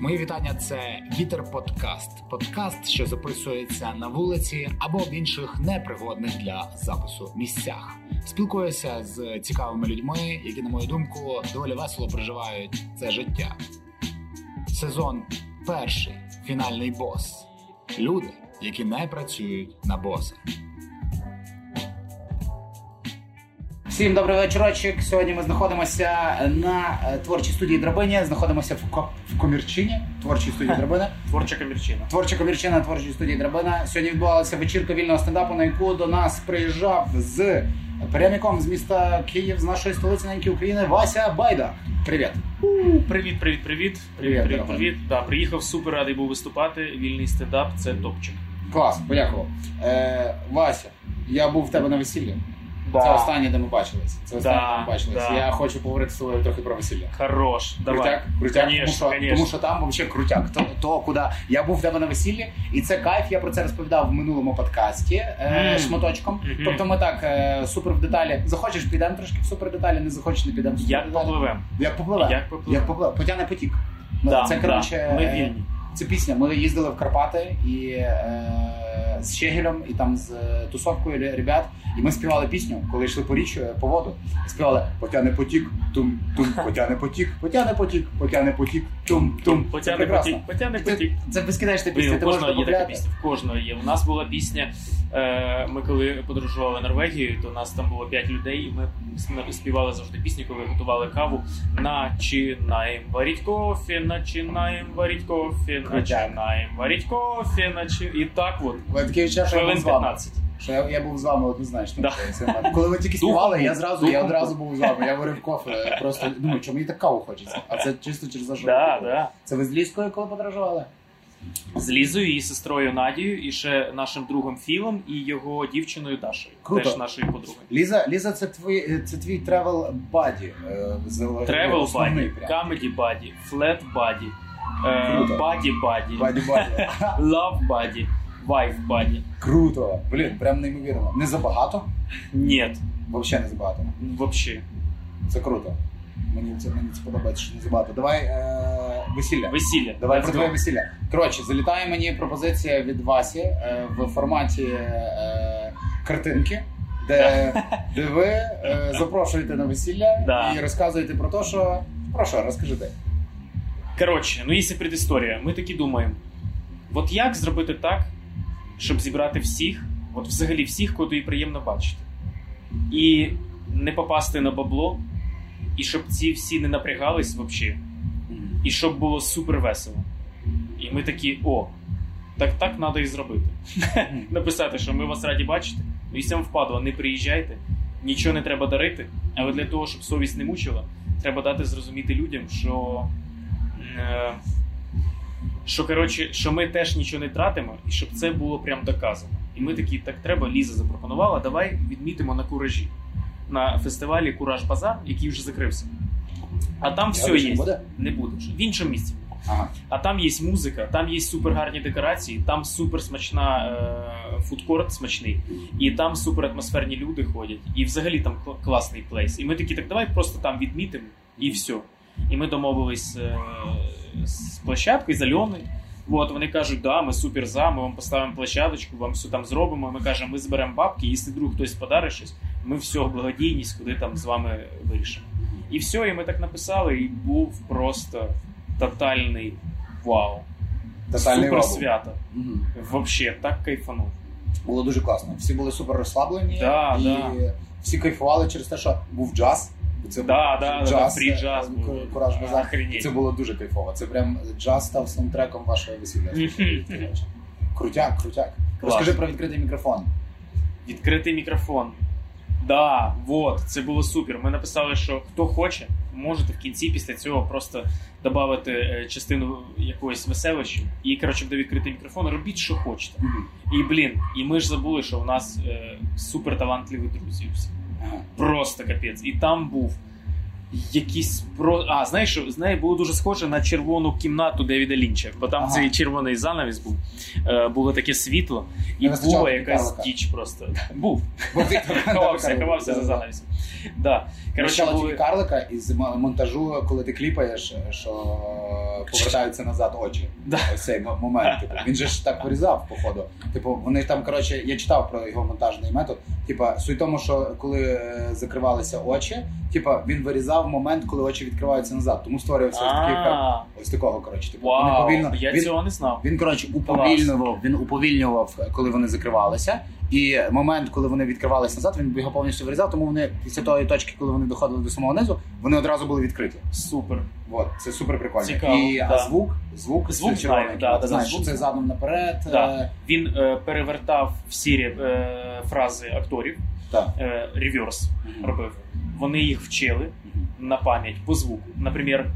Мої вітання. Це Вітер Подкаст. Подкаст, що записується на вулиці або в інших непригодних для запису місцях. Спілкуюся з цікавими людьми, які, на мою думку, доволі весело проживають це життя. Сезон перший фінальний бос. Люди, які не працюють на боса. Всім добрий вечорочок. Сьогодні ми знаходимося на е, творчій студії Драбині. Знаходимося в, ко- в комірчині творчій студії Драбина. Творча комірчина. Творча комірчина творчої студії Драбина. Сьогодні відбувалася вечірка вільного стендапу, на яку до нас приїжджав з переміком з міста Київ, з нашої столиці неньки України, Вася Байда. Привіт. Привіт, привіт, привіт. Привіт, Привіт, привіт, привіт. Да, приїхав супер радий був виступати. Вільний стендап це топчик. Клас, подякував. Е, Вася, я був в тебе на весіллі. Це останнє, де ми бачилися. Це останнє, Да, де ми бачилися. да. Я хочу поговорити з тобою трохи про весілля. Хорош. Давай. Крутяк, крутяк, Конечно, тому, що, конечно. тому що там взагалі крутяк. То, то, куди я був в тебе на весіллі, і це кайф. Я про це розповідав в минулому подкасті е, Мгм. шматочком. Мгм. Тобто ми так е, супер в деталі. Захочеш, підемо трошки в супер деталі, не захочеш, не підемо в супер Як деталі. попливем? Як попливе. Як попливе. Як попливе. Потягне потік. Ну, Да, це да. коротше. Ми е, вільні. Це пісня. Ми їздили в Карпати і е, з Щегелем, і там з е, тусовкою ребят. І ми співали пісню, коли йшли по річчю е, по воду. Співали Потяне потік, тум, тум, потяне потік, потяне потік, потяне потік, тум, тум. Прекрасно. потік, потягне Це, потік. це безкінечна пісня, у кожного є така пісня. В кожного є. У нас була пісня. Е, ми коли подорожували Норвегією, то у нас там було 5 людей, і ми співали завжди пісні, коли готували каву. Начинаєм варить кофе, начинаєм варить кофе, Крутяк. начинаєм варить кофе, начи... І так от. Таке відчуття, що я був з вами. 15. Що я, я був з вами однозначно. Да. Коли ви тільки співали, я зразу, я одразу був з вами. Я варив кофе. Просто думаю, чому мені так каву хочеться. А це чисто через те, Да, да. Це ви з Ліскою коли подорожували? З Лізою, її сестрою Надією, і ще нашим другом Філом і його дівчиною Дашею. Круто. Теж нашою подругою. Ліза, Ліза, це твій це твій travel buddy. Travel buddy, comedy buddy, flat buddy, Buddy buddy. love buddy, wife buddy. Круто. Блін, прям неймовірно. Не забагато? Ні, Взагалі не забагато. взагалі. Це круто. Мені це мені це подобається, що не забагато. Давай е, весілля. Весілля. Давай Let's про go. твоє весілля. Коротше, залітає мені пропозиція від Васі е, в форматі е, картинки, де, де ви е, запрошуєте на весілля Да. і розказуєте про те, що. Про що, розкажи ти. Коротше, ну є предісторія. Ми такі думаємо: от як зробити так, щоб зібрати всіх, от взагалі всіх, кого тобі приємно бачити, і не попасти на бабло, і щоб ці всі не напрягались взагалі, і щоб було супер весело. І ми такі, о, так так треба і зробити. Написати, що ми вас раді бачити. Ну і сам впадло, не приїжджайте, нічого не треба дарити. Але для того, щоб совість не мучила, треба дати зрозуміти людям, що. Е, що коротше, що ми теж нічого не тратимо, і щоб це було прям доказано. І ми такі, так треба, Ліза запропонувала, давай відмітимо на куражі на фестивалі Кураж Базар, який вже закрився. А там все більше є. не буде? Не буде вже. В іншому місці. Ага. А там є музика, там є супер гарні декорації, там супер смачна е, фудкорт смачний, і там супер атмосферні люди ходять. І взагалі там кл- класний плейс. І ми такі, так давай просто там відмітимо і все. І ми домовились е, з площадкою, з От вони кажуть, да, ми супер за, ми вам поставимо площадочку, вам все там зробимо. Ми кажемо, ми зберемо бабки, якщо вдруг хтось подарить щось, ми все, благодійність, куди там з вами вирішимо. І все, і ми так написали, і був просто тотальний вау. Тотальний Супер вау. свято. Мгм. Вообще, так кайфанув. Було дуже класно. Всі були супер розслаблені Да, і да. всі кайфували через те, що був джаз. Це Да, був да, да, джаз, фрі джаз Кураж Базар. Охренеть. Це було дуже кайфово. Це прям джаз став саундтреком вашого весілля. Крутяк, крутяк. Клас. Розкажи про відкритий мікрофон. Відкритий мікрофон. Да, вот, це було супер. Ми написали, що хто хоче, можете в кінці після цього просто додати е, частину якоїсь веселищі. І, коротше, буде відкритий мікрофон, робіть, що хочете. І блін, і ми ж забули, що у нас е, супер талантливі друзі. всі. Просто капець. І там був якісь про. А, знаєш, з неї було дуже схоже на червону кімнату Девіда Лінча, бо там Ага. цей червоний занавіс був. Е, було таке світло, і була якась діч просто. Був. Ховався, ховався за занавісом. Да. Коротше, були... карлика із монтажу, коли ти кліпаєш, що повертаються назад очі. Да. Ось цей момент. Типу, він же ж так вирізав, походу. Типу, вони там, коротше, я читав про його монтажний метод. Типа, суть тому, що коли е, закривалися очі, типа він вирізав момент, коли очі відкриваються назад. Тому створювався ось такий ефект. Ось такого, коротше, типу, вони повільно. я він, цього не знав. він, коротше, уповільнював, він уповільнював, коли вони закривалися. І момент, коли вони відкривалися назад, він його повністю вирізав, тому вони після тої точки, коли вони доходили до самого низу, вони одразу були відкриті. Супер. От, це супер прикольно. Цікаво, і да. а звук, звук, Звук знаю, да, да, знаєш, звук це задом наперед. Да. е, Він е, перевертав всі е, фрази акторів, е, реверс Мгм. робив. Вони їх вчили Мгм. На пам'ять по звуку. Наприклад,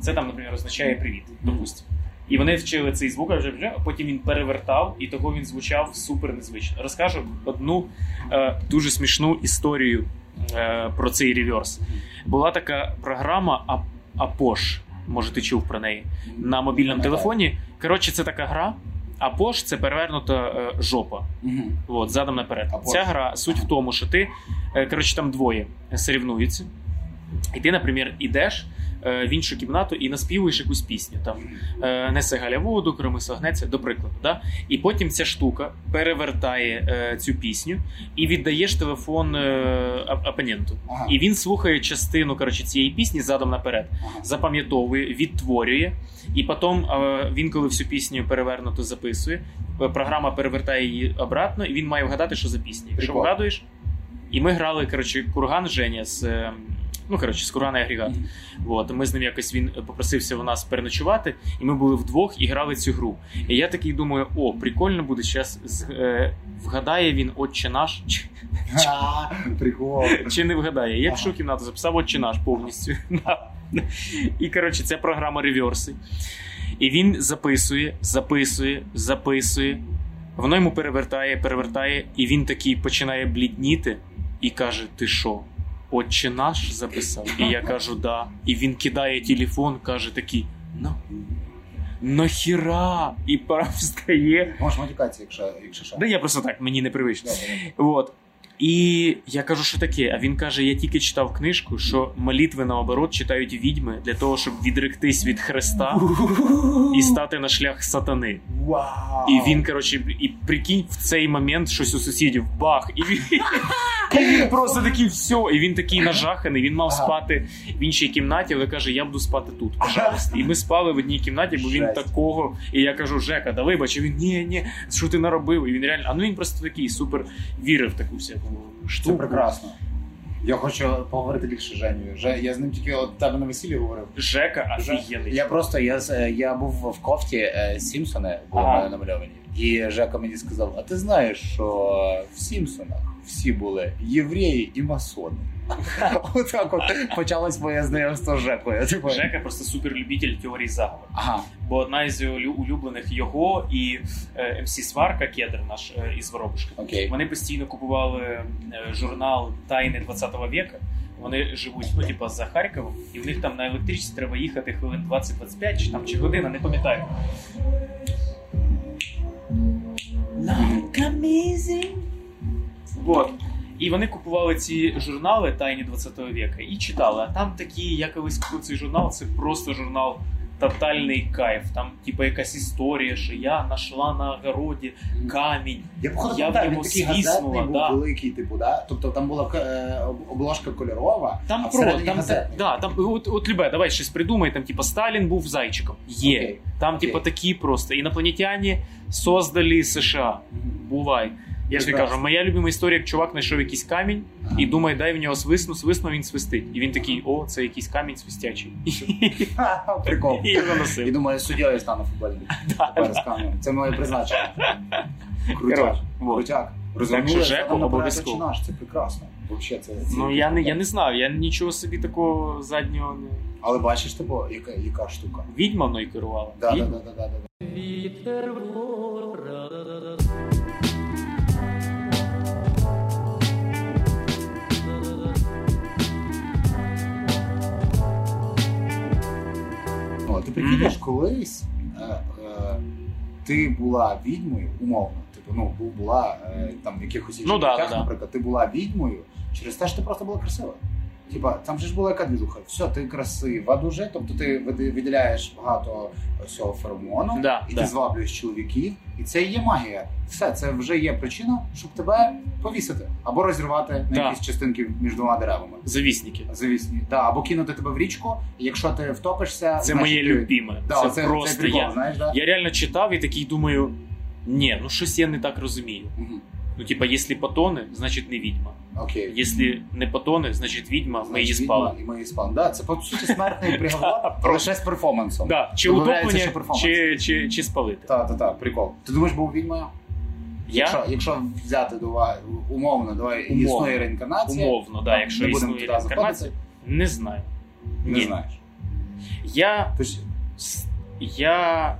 це там, наприклад, означає привіт, допустимо. І вони вчили цей звук, вже, а потім він перевертав, і того він звучав супер незвично. Розкажу одну е, дуже смішну історію е, про цей реверс. Була така програма Апош. Може, ти чув про неї на мобільному телефоні. Коротше, це така гра. Апош це перевернута е, жопа. Угу. От, задом наперед. Або Ця гра суть в тому, що ти, е, коротше, там двоє сорівнуються. І ти, наприклад, ідеш е, в іншу кімнату і наспівуєш якусь пісню. Там е, несе Галя воду, кромисо гнеться, до прикладу. Да? І потім ця штука перевертає е, цю пісню і віддаєш телефон е, опоненту. Ага. І він слухає частину коротше, цієї пісні задом наперед, Ага. запам'ятовує, відтворює, і потім е, він, коли всю пісню перевернуто записує, е, програма перевертає її обратно, і він має вгадати, що за пісня. Якщо вгадуєш, і ми грали коротше, курган Женя з. Ну, коротше, і агрегат. Мгм. От, ми з ним якось він попросився у нас переночувати, і ми були вдвох і грали цю гру. І я такий думаю: о, прикольно буде зараз е, вгадає він отче наш, Прикол. чи не вгадає. Я пішов в кімнату, записав отче наш повністю. І коротше, це програма реверси. І він записує, записує, записує. Воно йому перевертає, перевертає, і він такий починає блідніти і каже: Ти що? Отче наш записав? І я кажу, да. І він кидає телефон, каже такий: ну. Нахіра! І пора встає. Можеш матюкатися, якщо, якщо що. Да я просто так, мені непривично. Добре. От. І я кажу, що таке? А він каже: я тільки читав книжку, що молитви наоборот читають відьми для того, щоб відректись від Христа і стати на шлях сатани. Вау! І він, коротше, і прикинь, в цей момент щось у сусідів бах, і він, і він просто такий все. І він такий нажаханий. Він мав спати в іншій кімнаті, але каже: я буду спати тут, пожалуйста. І ми спали в одній кімнаті, бо він такого. І я кажу, Жека, да вибач, і він ні, ні, що ти наробив? І він реально, а ну він просто такий супер вірив в таку всяку Це штуку. прекрасно. Я хочу поговорити більше з Женєю. Же, я з ним тільки от тебе на весіллі говорив. Жека офігенний. Я просто я, з- я був в кофті е, Сімпсони були Ага. намальовані. І Жека мені сказав: а ти знаєш, що в Сімпсонах всі були євреї і масони. Отак от почалось моє знайомство з Жекою. Типу, Жека просто суперлюбитель теорії заговору. Ага, Бо одна із улюблених його і е, МС Сварка Кедр, наш е, із Воробушка. окей. Вони постійно купували е, журнал Тайни 20-го века. Вони живуть, ну, типа, за Харковом, і в них там на електричці треба їхати хвилин 20-25 чи там чи година, не пам'ятаю. Like amazing. Вот. І вони купували ці журнали Тайні 20-го века і читали. А там такі, я колись купив цей журнал, це просто журнал тотальний кайф. Там, типа, якась історія, що я знайшла на огороді камінь. Я походу Я в він свіснула, був да. великий, типу, да? Тобто там була е, обложка кольорова, Там а про там, да, там от, от любе, давай щось придумай. Там, типа, Сталін був зайчиком. Є. Окей. Там, Окей. типа, такі просто. Інопланетяні создали США. Мгм. Бувай. Я ж не кажу, моя любима історія, як чувак знайшов якийсь камінь Ага. і думає, дай в нього свисну, свисну, він свистить. І він такий, о, це якийсь камінь свистячий. Прикол. І його І носив. думаю, суддєю стану футбольним. Тепер з камнем. Це моє призначення. Крутяк. Крутяк. що Розвернули, Жеку обов'язково. наш, Це прекрасно. Вообще, це, це Ну я не я не знав, я нічого собі такого заднього не. Але бачиш, типу, яка, яка штука. Відьма мною керувала. Да, да, да, да, да, да. цікаво. Ти прикинеш, колись е, е, ти була відьмою, умовно. Типу, ну була е, там в якихось інших Ну, да, життях, да, да. наприклад, ти була відьмою через те, що ти просто була красива. Типа, там же ж була яка двіжуха. Все, ти красива дуже, тобто ти виділяєш багато цього феромону, Да, і да. ти зваблюєш чоловіків, і це і є магія. Все, це вже є причина, щоб тебе повісити або розірвати на Да. якісь частинки між двома деревами. Завісники. Завісні, да, або кинути тебе в річку, і якщо ти втопишся, Це моє ти- любіме. Да, це, це, просто це прикол, я. знаєш, да? Я реально читав і такий думаю: ні, ну щось я не так розумію. Мгм. Ну, типа, якщо потоне, значить не відьма. Окей. Якщо не потоне, значить відьма, ми її спали. І ми її спали. Да, це по суті смертний приговор, ще з перформансом. Да, чи утоплення, чи, чи, чи спалити. Так, так, так, прикол. Ти думаєш, був відьмою? Я Якщо, якщо взяти уваги, умовно, давай Умовно. існує реінкарнація. умовно, да, якщо не існує реінкарнація, не знаю. Не Ні. знаєш. Я, Тож, я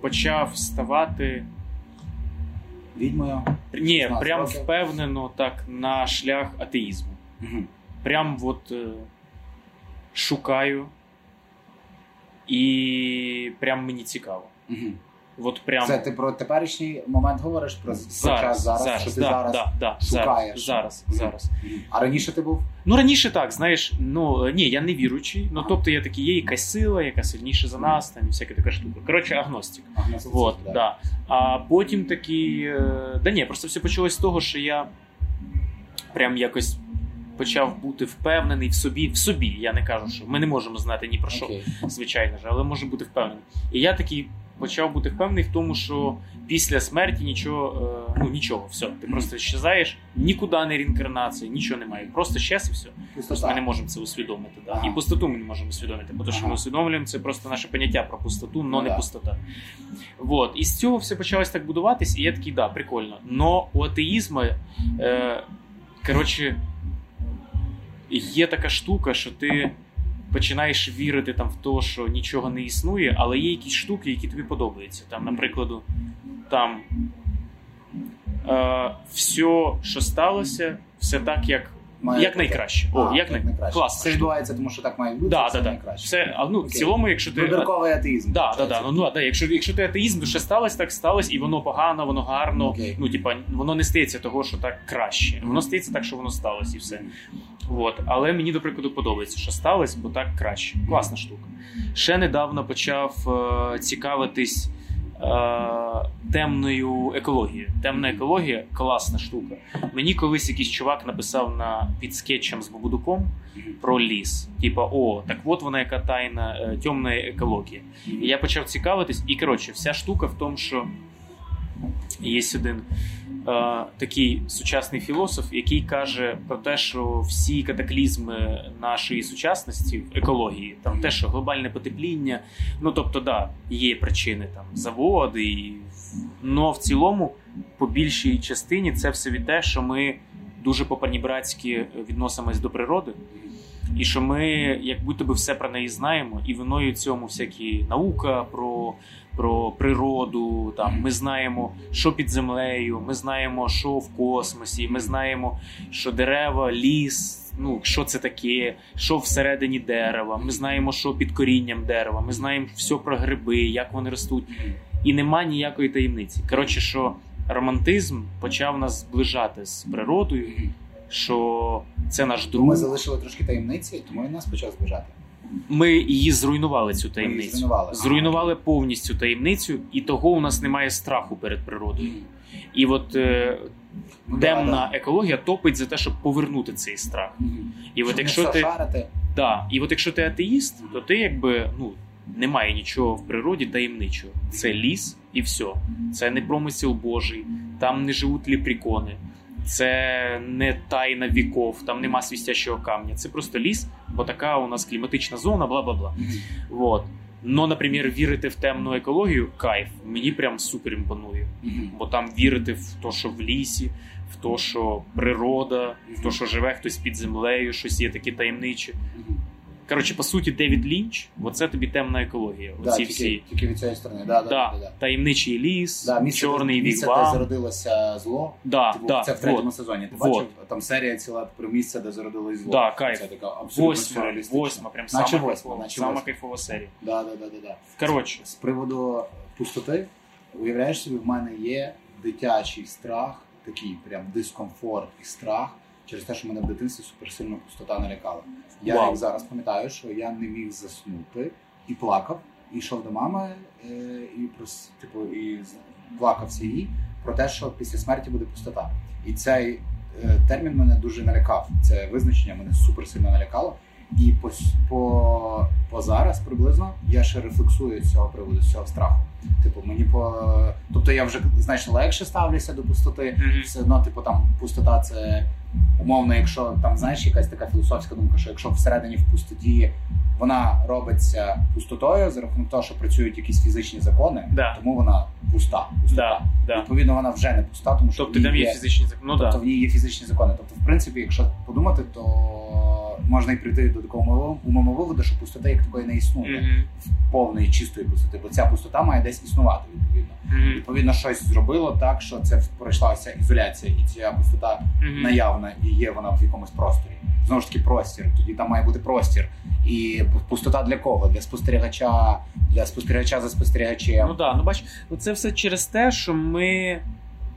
почав ставати відьмою. ні, 16 прям років. впевнено так на шлях атеїзму. Угу. Прям от е, шукаю, і прям мені цікаво. Мгм. От прям Це ти про теперішній момент говориш про, зараз, час зараз, зараз, що ти да, зараз. да, да, шукаєш. зараз, зараз. А раніше ти був? Ну раніше так, знаєш, ну ні, я не віруючий. Ну тобто я такий, є якась сила, яка сильніша за нас, там і всяка така штука. Коротше, агностик. Агностицизм, Вот, да. да. А потім такий. е, Да ні, просто все почалось з того, що я прям якось почав бути впевнений в собі. В собі. Я не кажу, що ми не можемо знати ні про що, Окей. звичайно ж, але може бути впевнений. І я такий почав бути впевнений в тому, що після смерті нічого, е, ну нічого, все. Ти просто щезаєш, нікуди не реінкарнації, нічого немає. Просто щез і все. Пустота. Ми не можемо це усвідомити. Да? І пустоту ми не можемо усвідомити, тому що Ага. ми усвідомлюємо це просто наше поняття про пустоту, но Ну не пустота. Вот. І з цього все почалось так будуватись, і я такий, да, прикольно. Но у атеїзму, е, коротше, є така штука, що ти починаєш вірити там в те, що нічого не існує, але є якісь штуки, які тобі подобаються. Там, наприклад, там е, все, що сталося, все так, як, Має як найкраще. О, А, як най... найкраще. Класно. Це відбувається, тому що так має бути. Да, це да, да. найкраще. Все, а, ну, в цілому, якщо ти. Вибірковий атеїзм. Да, да, да. Ну, ну, да. Якщо, якщо ти атеїзм, то що сталося, так сталося, і воно погано, воно гарно. Окей. Ну, типа, воно не стається того, що так краще. Воно стається так, що воно сталося, і все. От. Але мені, до прикладу, подобається, що сталося, бо так краще. Класна штука. Ще недавно почав е, цікавитись темною екологією. Темна екологія класна штука. Мені колись якийсь чувак написав на під скетчем з Бабудуком про ліс. Типа, о, так от вона яка тайна темної темна екологія. І я почав цікавитись, і коротше, вся штука в тому, що є один е, такий сучасний філософ, який каже про те, що всі катаклізми нашої сучасності в екології, там те, що глобальне потепління, ну тобто, да, є причини там заводи, і... но в цілому, по більшій частині, це все від те, що ми дуже по-панібратськи відносимось до природи. І що ми, як будто би все про неї знаємо, і виною цьому всякі наука про, про природу. Там ми знаємо, що під землею, ми знаємо, що в космосі, ми знаємо, що дерева, ліс, ну що це таке, що всередині дерева. Ми знаємо, що під корінням дерева. Ми знаємо все про гриби, як вони ростуть, і нема ніякої таємниці. Коротше, що романтизм почав нас зближати з природою, що це наш друг. Ми залишили трошки таємниці, тому він нас почав збіжати. Ми її зруйнували цю Ми таємницю. зруйнували. Зруйнували повністю таємницю, і того у нас немає страху перед природою. І от е, Ну, да, да. екологія топить за те, щоб повернути цей страх. І от якщо ти да, і от якщо ти атеїст, то ти якби ну немає нічого в природі таємничого. Це ліс і все. Це не промисел Божий, там не живуть ліпрікони. Це не тайна віков, там нема свістящого камня. Це просто ліс, бо така у нас кліматична зона, бла бла бла. Вот. Но, наприклад, вірити в темну екологію кайф. Мені прям супер імпонує. Бо там вірити в те, що в лісі, в те, що природа, в те, що живе хтось під землею, щось є таке таємниче. Коротше, по суті, Девід Лінч, оце тобі темна екологія. Да, Оці тільки, всі. тільки від цієї сторони. Да, да, Да, да, да. Таємничий ліс, Да, місце, чорний місце, де зародилося зло. Да, Типу, да, це в третьому вот. сезоні. Ти Вот. бачив? Там серія ціла про місце, де зародилось зло. Да, кайф. Це така абсолютно Восьма, сюрреалістична. восьма, прям Наче сама восьма, кайфова, наче сама восьма. кайфова серія. Да, да, да, да, да. Коротше, З приводу пустоти, уявляєш собі, в мене є дитячий страх, такий прям дискомфорт і страх через те, що мене в дитинстві суперсильно пустота налякала. Я Вау. як зараз пам'ятаю, що я не міг заснути і плакав, і йшов до мами, е, і прос, типу, і плакався їй про те, що після смерті буде пустота. І цей е, термін мене дуже налякав. Це визначення мене суперсильно налякало. І по, по, по зараз приблизно я ще рефлексую з цього приводу, з цього страху. Типу, мені по. Тобто я вже значно легше ставлюся до пустоти. Мгм. Все одно, типу, там пустота це умовно, якщо там знаєш якась така філософська думка, що якщо всередині в пустоті вона робиться пустотою за рахунок того, що працюють якісь фізичні закони, Да. тому вона пуста. пустота. да, да. Відповідно, вона вже не пуста, тому що Тобто в там ній є фізичні закони. Ну тобто в ній є фізичні закони. Тобто, в принципі, якщо подумати, то можна і прийти до такого умовного виводу, що пустота як такої не існує Мгм. повної чистої пустоти, бо ця пустота має десь існувати відповідно. Мгм. Відповідно, щось зробило так, що це пройшлася ізоляція, і ця пустота Мгм. наявна і є вона в якомусь просторі. Знову ж таки, простір. Тоді там має бути простір. І пустота для кого? Для спостерігача, для спостерігача за спостерігачем. Ну так, ну бач, це все через те, що ми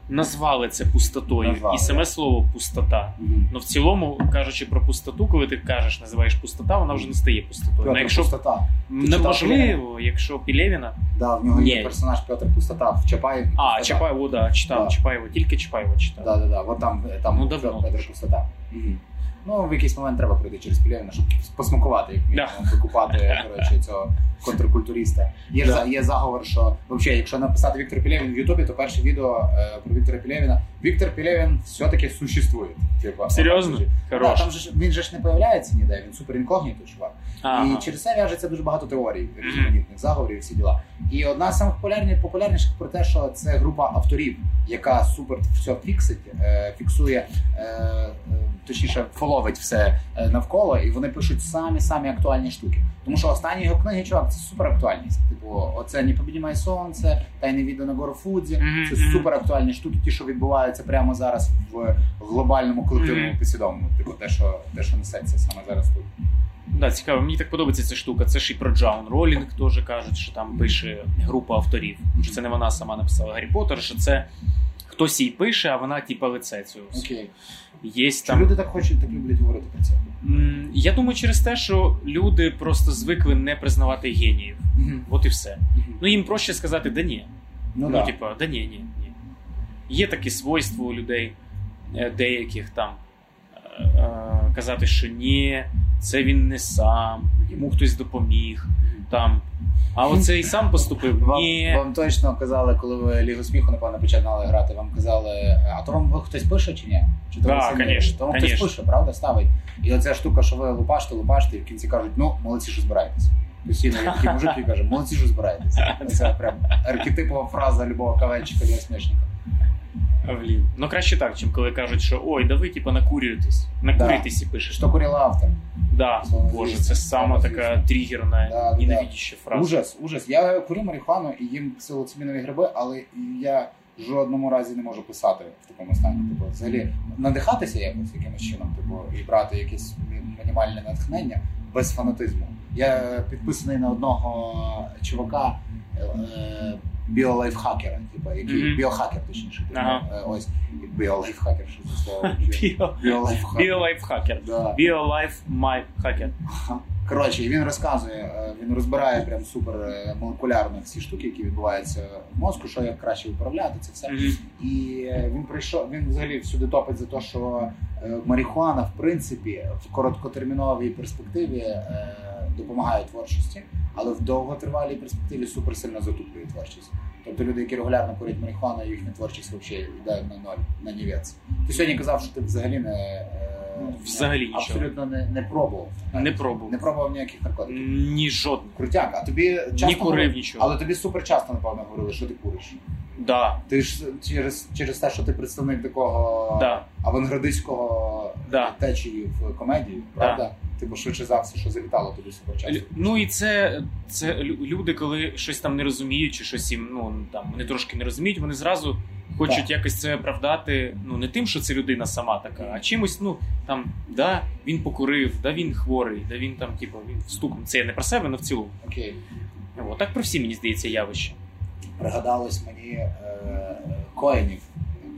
назвали це пустотою. Назвали, і саме слово пустота. Мгм. Ну в цілому, кажучи про пустоту, коли ти кажеш, називаєш пустота, вона вже не стає пустотою. Петр Ну, якщо пустота. неможливо, якщо Пілєвіна. Да, в нього є персонаж Петр Пустота в Чапаєві. А. Чапаєво, да, читав, Да. Чапаєво, тільки Чапаєво читав. Да, да, да. Вот там, там Ну, Петр давно Петр. Пустота. Мгм. Ну, в якийсь момент треба прийти через Пілєвіна, щоб посмакувати, як мінімум, викупати коротше, цього контркультуриста. Є, Да. за- є заговор, що взагалі, якщо написати Віктор Пілєвін в Ютубі, то перше відео е, про Віктора Пілєвіна. Віктор Пілєвін все-таки существує. Типа, Серйозно? Да, там же ж він же ж не появляється ніде, він супер інкогніто, чувак. Ага. І через це в'яжеться дуже багато теорій, різноманітних заговорів і всі діла. І одна з самих популярніших про те, що це група авторів, яка супер все фіксить, е, фіксує, е, е, точніше, фоловить все е, навколо, і вони пишуть самі самі актуальні штуки. Тому що останні його книги, чувак, це супер актуальність. Типу, оце не побідімай сонце, тайне відео на Горофудзі. Це супер актуальні штуки, ті, що відбуваються прямо зараз в глобальному колективному підсвідомому. Типу, те, що те, що несеться саме зараз тут. Да, цікаво, мені так подобається ця штука. Це ж і про Джаун Ролінг теж кажуть, що там пише група авторів. Що це не вона сама написала Гаррі Поттер, що це хтось їй пише, а вона типа лице цього. Окей. Є Чи там. люди так хочуть, так люблять говорити про це? Я думаю, через те, що люди просто звикли не признавати геніїв. От і все. Ну їм проще сказати, да ні. Ну, Ну, да. типа, да ні, ні, ні. Є такі свойства у людей е, деяких там е, е, казати, що ні, це він не сам, йому хтось допоміг. Там. А оце і сам поступив. Вам, Ні. вам точно казали, коли ви Лігу сміху, напевно, починали грати, вам казали, а то вам хтось пише чи ні? Чи то Да, ви самі? конечно, То вам конечно. хтось пише, правда, ставить. І оця штука, що ви лупаште, лупаште, і в кінці кажуть, ну, молодці, що збираєтесь. Постійно є такий мужик і каже, молодці, що збираєтесь. Це прям архетипова фраза любого кавенчика для Блін. Ну краще так, чим коли кажуть, що ой, да ви типа накурюєтесь. Накурюєтесь і пишеш. Що курила автор? Да, Слово боже, це сама така тригерна, Да, да, фраза. Ужас, ужас. Я курю марихуану і їм псилоцибінові гриби, але я в жодному разі не можу писати в такому стані. Типу, взагалі надихатися якось якимось чином, типу, і брати якесь мінімальне натхнення без фанатизму. Я підписаний на одного чувака. Е- біолайфхакера, типу, який Мгм. біохакер, точніше. Типу, Ага. е, ось біолайфхакер, що це слово. Біо- Біолайфхакер. Біолайфхакер. Да. Біолайф май хакер. Коротше, він розказує, е, він розбирає прям супер молекулярно всі штуки, які відбуваються в мозку, що як краще управляти це все. Мгм. І він прийшов, він взагалі всюди топить за те, що марихуана, в принципі, в короткотерміновій перспективі е, допомагає творчості, але в довготривалій перспективі суперсильно затуплює творчість. Тобто люди, які регулярно курять марихуану, їхня творчість взагалі йде на ноль, на нівець. Ти сьогодні казав, що ти взагалі не е, Ну, взагалі нічого. абсолютно не, не пробував. Не пробував. Не пробував ніяких наркотиків. Ні жодних. Крутяк, а тобі часто Ні курив нічого. але тобі супер часто, напевно, говорили, що ти куриш. Да. Ти ж через, через те, що ти представник такого Да. авангардистського Да. течії в комедії, правда? Типу, швидше за все, що завітало туди свого часу. Ну і це, це люди, коли щось там не розуміють, чи щось їм, ну там вони трошки не розуміють, вони зразу хочуть якось це оправдати. Ну не тим, що це людина сама така, а чимось, ну там, да, він покурив, да він хворий, да він там, типу, він встукнув. Це я не про себе, але в цілому. Окей. От, так про всі, мені здається, явища. Пригадалось мені е, Коенів,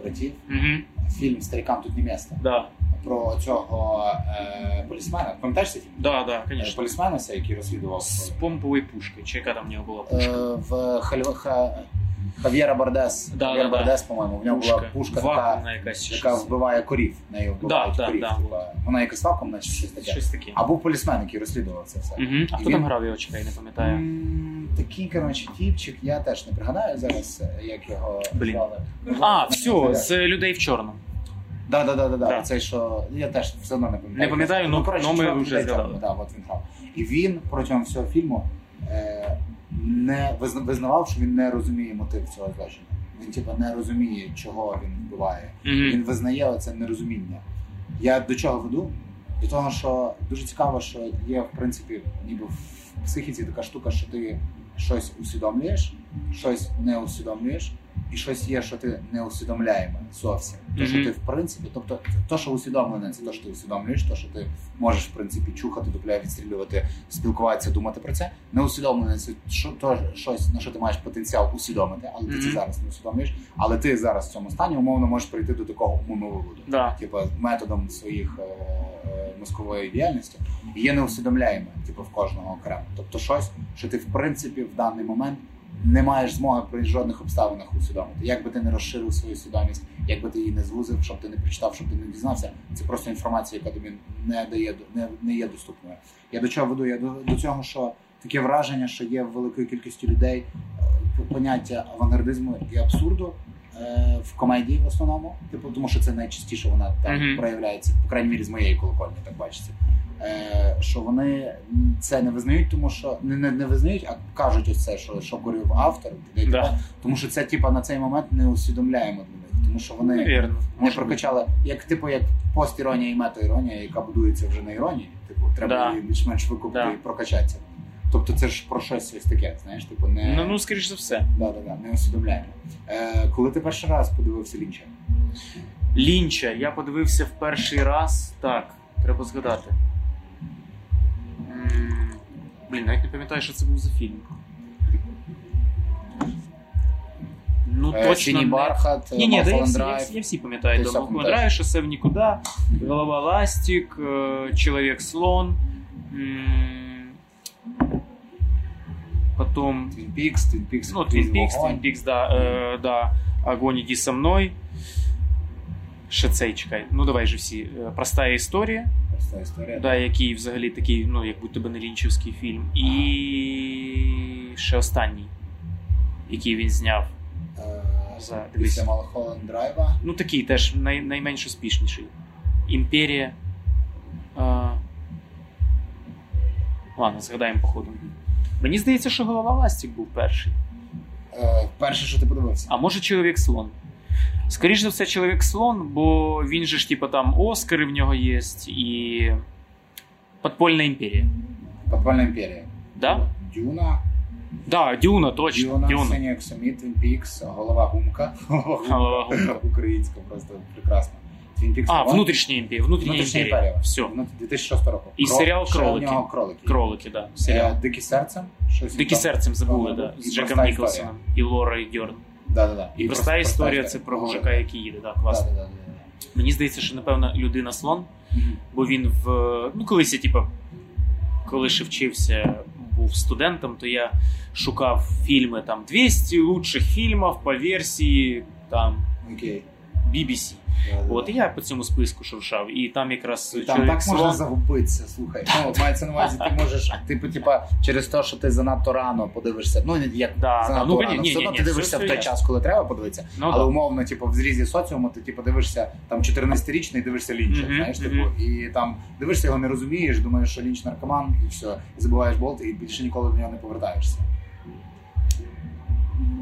братів, Угу. фільм Старикам тут не місце. Да. Про цього е, полісмена. Пам'ятаєш цей фільм? Да, да, конечно. Полісмена, який розслідував З помповою пушкою, чи яка там в нього була пушка? е, в Хальва, Ха, Хав'єра Бардес. Да, Хав'єр да, да. Бардес, по-моєму, в нього була пушка така, якась. яка щось. вбиває корів. Нею вбивають Да, да, корів. да. типа. Вона якось вакуум, наче щось таке. Щось таке. А був полісмен, який розслідував це все. Угу. А І хто він- там грав його, чекай, не пам'ятаю. М, Такий, коротше, тіпчик, я теж не пригадаю зараз, як його Блін. звали. А, все, з людей в чорному. Да, да, да, да, да. Да. Цей, що я теж все одно не пам'ятаю. Не пам'ятаю, ну, ну, ми чувак вже людей згадали. там, Да, от він грав. І він протягом всього фільму е, не визна- визнавав, що він не розуміє мотив цього злочину. Він типу не розуміє, чого він вбиває. Угу. Він визнає це нерозуміння. Я до чого веду? До того, що дуже цікаво, що є в принципі, ніби в психіці така штука, що ти щось усвідомлюєш, щось не усвідомлюєш, і щось є, що ти не усвідомляємо зовсім. То, що ти в принципі, тобто, то, що усвідомлене, це те, що ти усвідомлюєш, то, що ти можеш в принципі чухати, дупля, відстрілювати, спілкуватися, думати про це. Не усвідомлене це що, то, щось, на що ти маєш потенціал усвідомити, але ти це зараз не усвідомлюєш. Але ти зараз в цьому стані умовно можеш прийти до такого умовного виводу Да. типу, методом своїх е, е, мозкової діяльності є неусвідомляємо, типу, в кожного окремо. Тобто щось, що ти в принципі в даний момент не маєш змоги при жодних обставинах усвідомити. Як би ти не розширив свою свідомість, як би ти її не звузив, щоб ти не прочитав, щоб ти не дізнався, це просто інформація, яка тобі не дає не, не є доступною. Я до чого веду? Я до, до цього, що таке враження, що є в великої кількості людей е, поняття авангардизму і абсурду е, в комедії в основному, типу, тому що це найчастіше вона там Мгм. проявляється, по крайній мірі з моєї колокольні, так бачиться. Е, що вони це не визнають, тому що не, не, не визнають, а кажуть ось це, що, що курив автор, типу, Да. тому що це типа на цей момент не усвідомляємо для них, тому що вони Навірно. не прокачали, як типу як постіронія і метаіронія, яка будується вже на іронії. Типу, треба Да. її більш-менш викупити Да. і прокачатися. Тобто це ж про щось ось таке, знаєш, типу не, Ну, ну, скоріш за все. да, да, да, не усвідомляємо. Е, коли ти перший раз подивився Лінча? Лінча, я подивився в перший раз. Так, треба згадати. М, Блін, навіть не пам'ятаю, що це був за фільм. Ну, Е, точно. Синій не- бархат, Ні, ні, да, я, Mulholland всі, я, Drive. всі, я всі пам'ятаю. Ти До все Малхолланд пам'ятаєш? Драйв, шосе в нікуди, голова ластик, е, чоловік слон. м, Потом Твін Пікс, Твін Пікс, Ну, Twin Peaks, Twin Peaks, да, э, да. Огонь, иди со мной. Ще цей чекай. Ну давай же всі. Е, Проста історія, Проста історія. да, який взагалі такий, ну, як не лінчевський фільм. І ще останній, який він зняв. Е, За-. Після Малхолланд Драйва. Ну, такий теж най, найменш успішніший. Імперія. А... Ладно, згадаємо по ходу. Мені здається, що голова Ластик був перший. Е, Перше, що ти подивився. А може чоловік слон? Скоріше за все, чоловік слон, бо він же ж, типу, там Оскари в нього є і. Подпольна імперія. Подпальна імперія. Да? Дюна. Да, Дюна, точно. Дюна, Дюна. Синій Оксаміт, Твін Пікс, голова гумка. Голова гумка. Українська просто прекрасно. Твін Пікс. А, внутрішня імперія. Внутрішня, Внутрішня імперія. імперія. Все. Ну, 2006 року. І серіал ще в «Кролики». нього кролики. Кролики, да. Серіал. Е, Дикі серцем. Щось Дикі там. серцем забули, Ну, да. і З Джеком проста Ніколсоном і Лорою Дьорн. Да, да, да. І проста історія це про мужика, який їде, да, Да, класно. да, да, да. Мені здається, що напевно людина слон. Мгм. бо він в. Ну, колись я, типа, коли ще вчився, був студентом, то я шукав фільми там 200 лучших фільмів по версії там Окей. BBC. Да, да, От да. і я по цьому списку шуршав. І там якраз Там чоловік так можна слон. загубитися, слухай. Ну, от мається на увазі, ти можеш, типу, типа, через те, що ти занадто рано подивишся. Ну, не як Да, да, занадто ну, рано. ні, все ні, одно ні, ти все- дивишся все в той час, коли треба подивитися. Ну, Але да. умовно, типу, в зрізі соціуму ти типу дивишся там 14-річний, дивишся лінча, Мгм, знаєш, типу, і там дивишся його, не розумієш, думаєш, що лінч наркоман, і все, і забуваєш болт, і більше ніколи до нього не повертаєшся.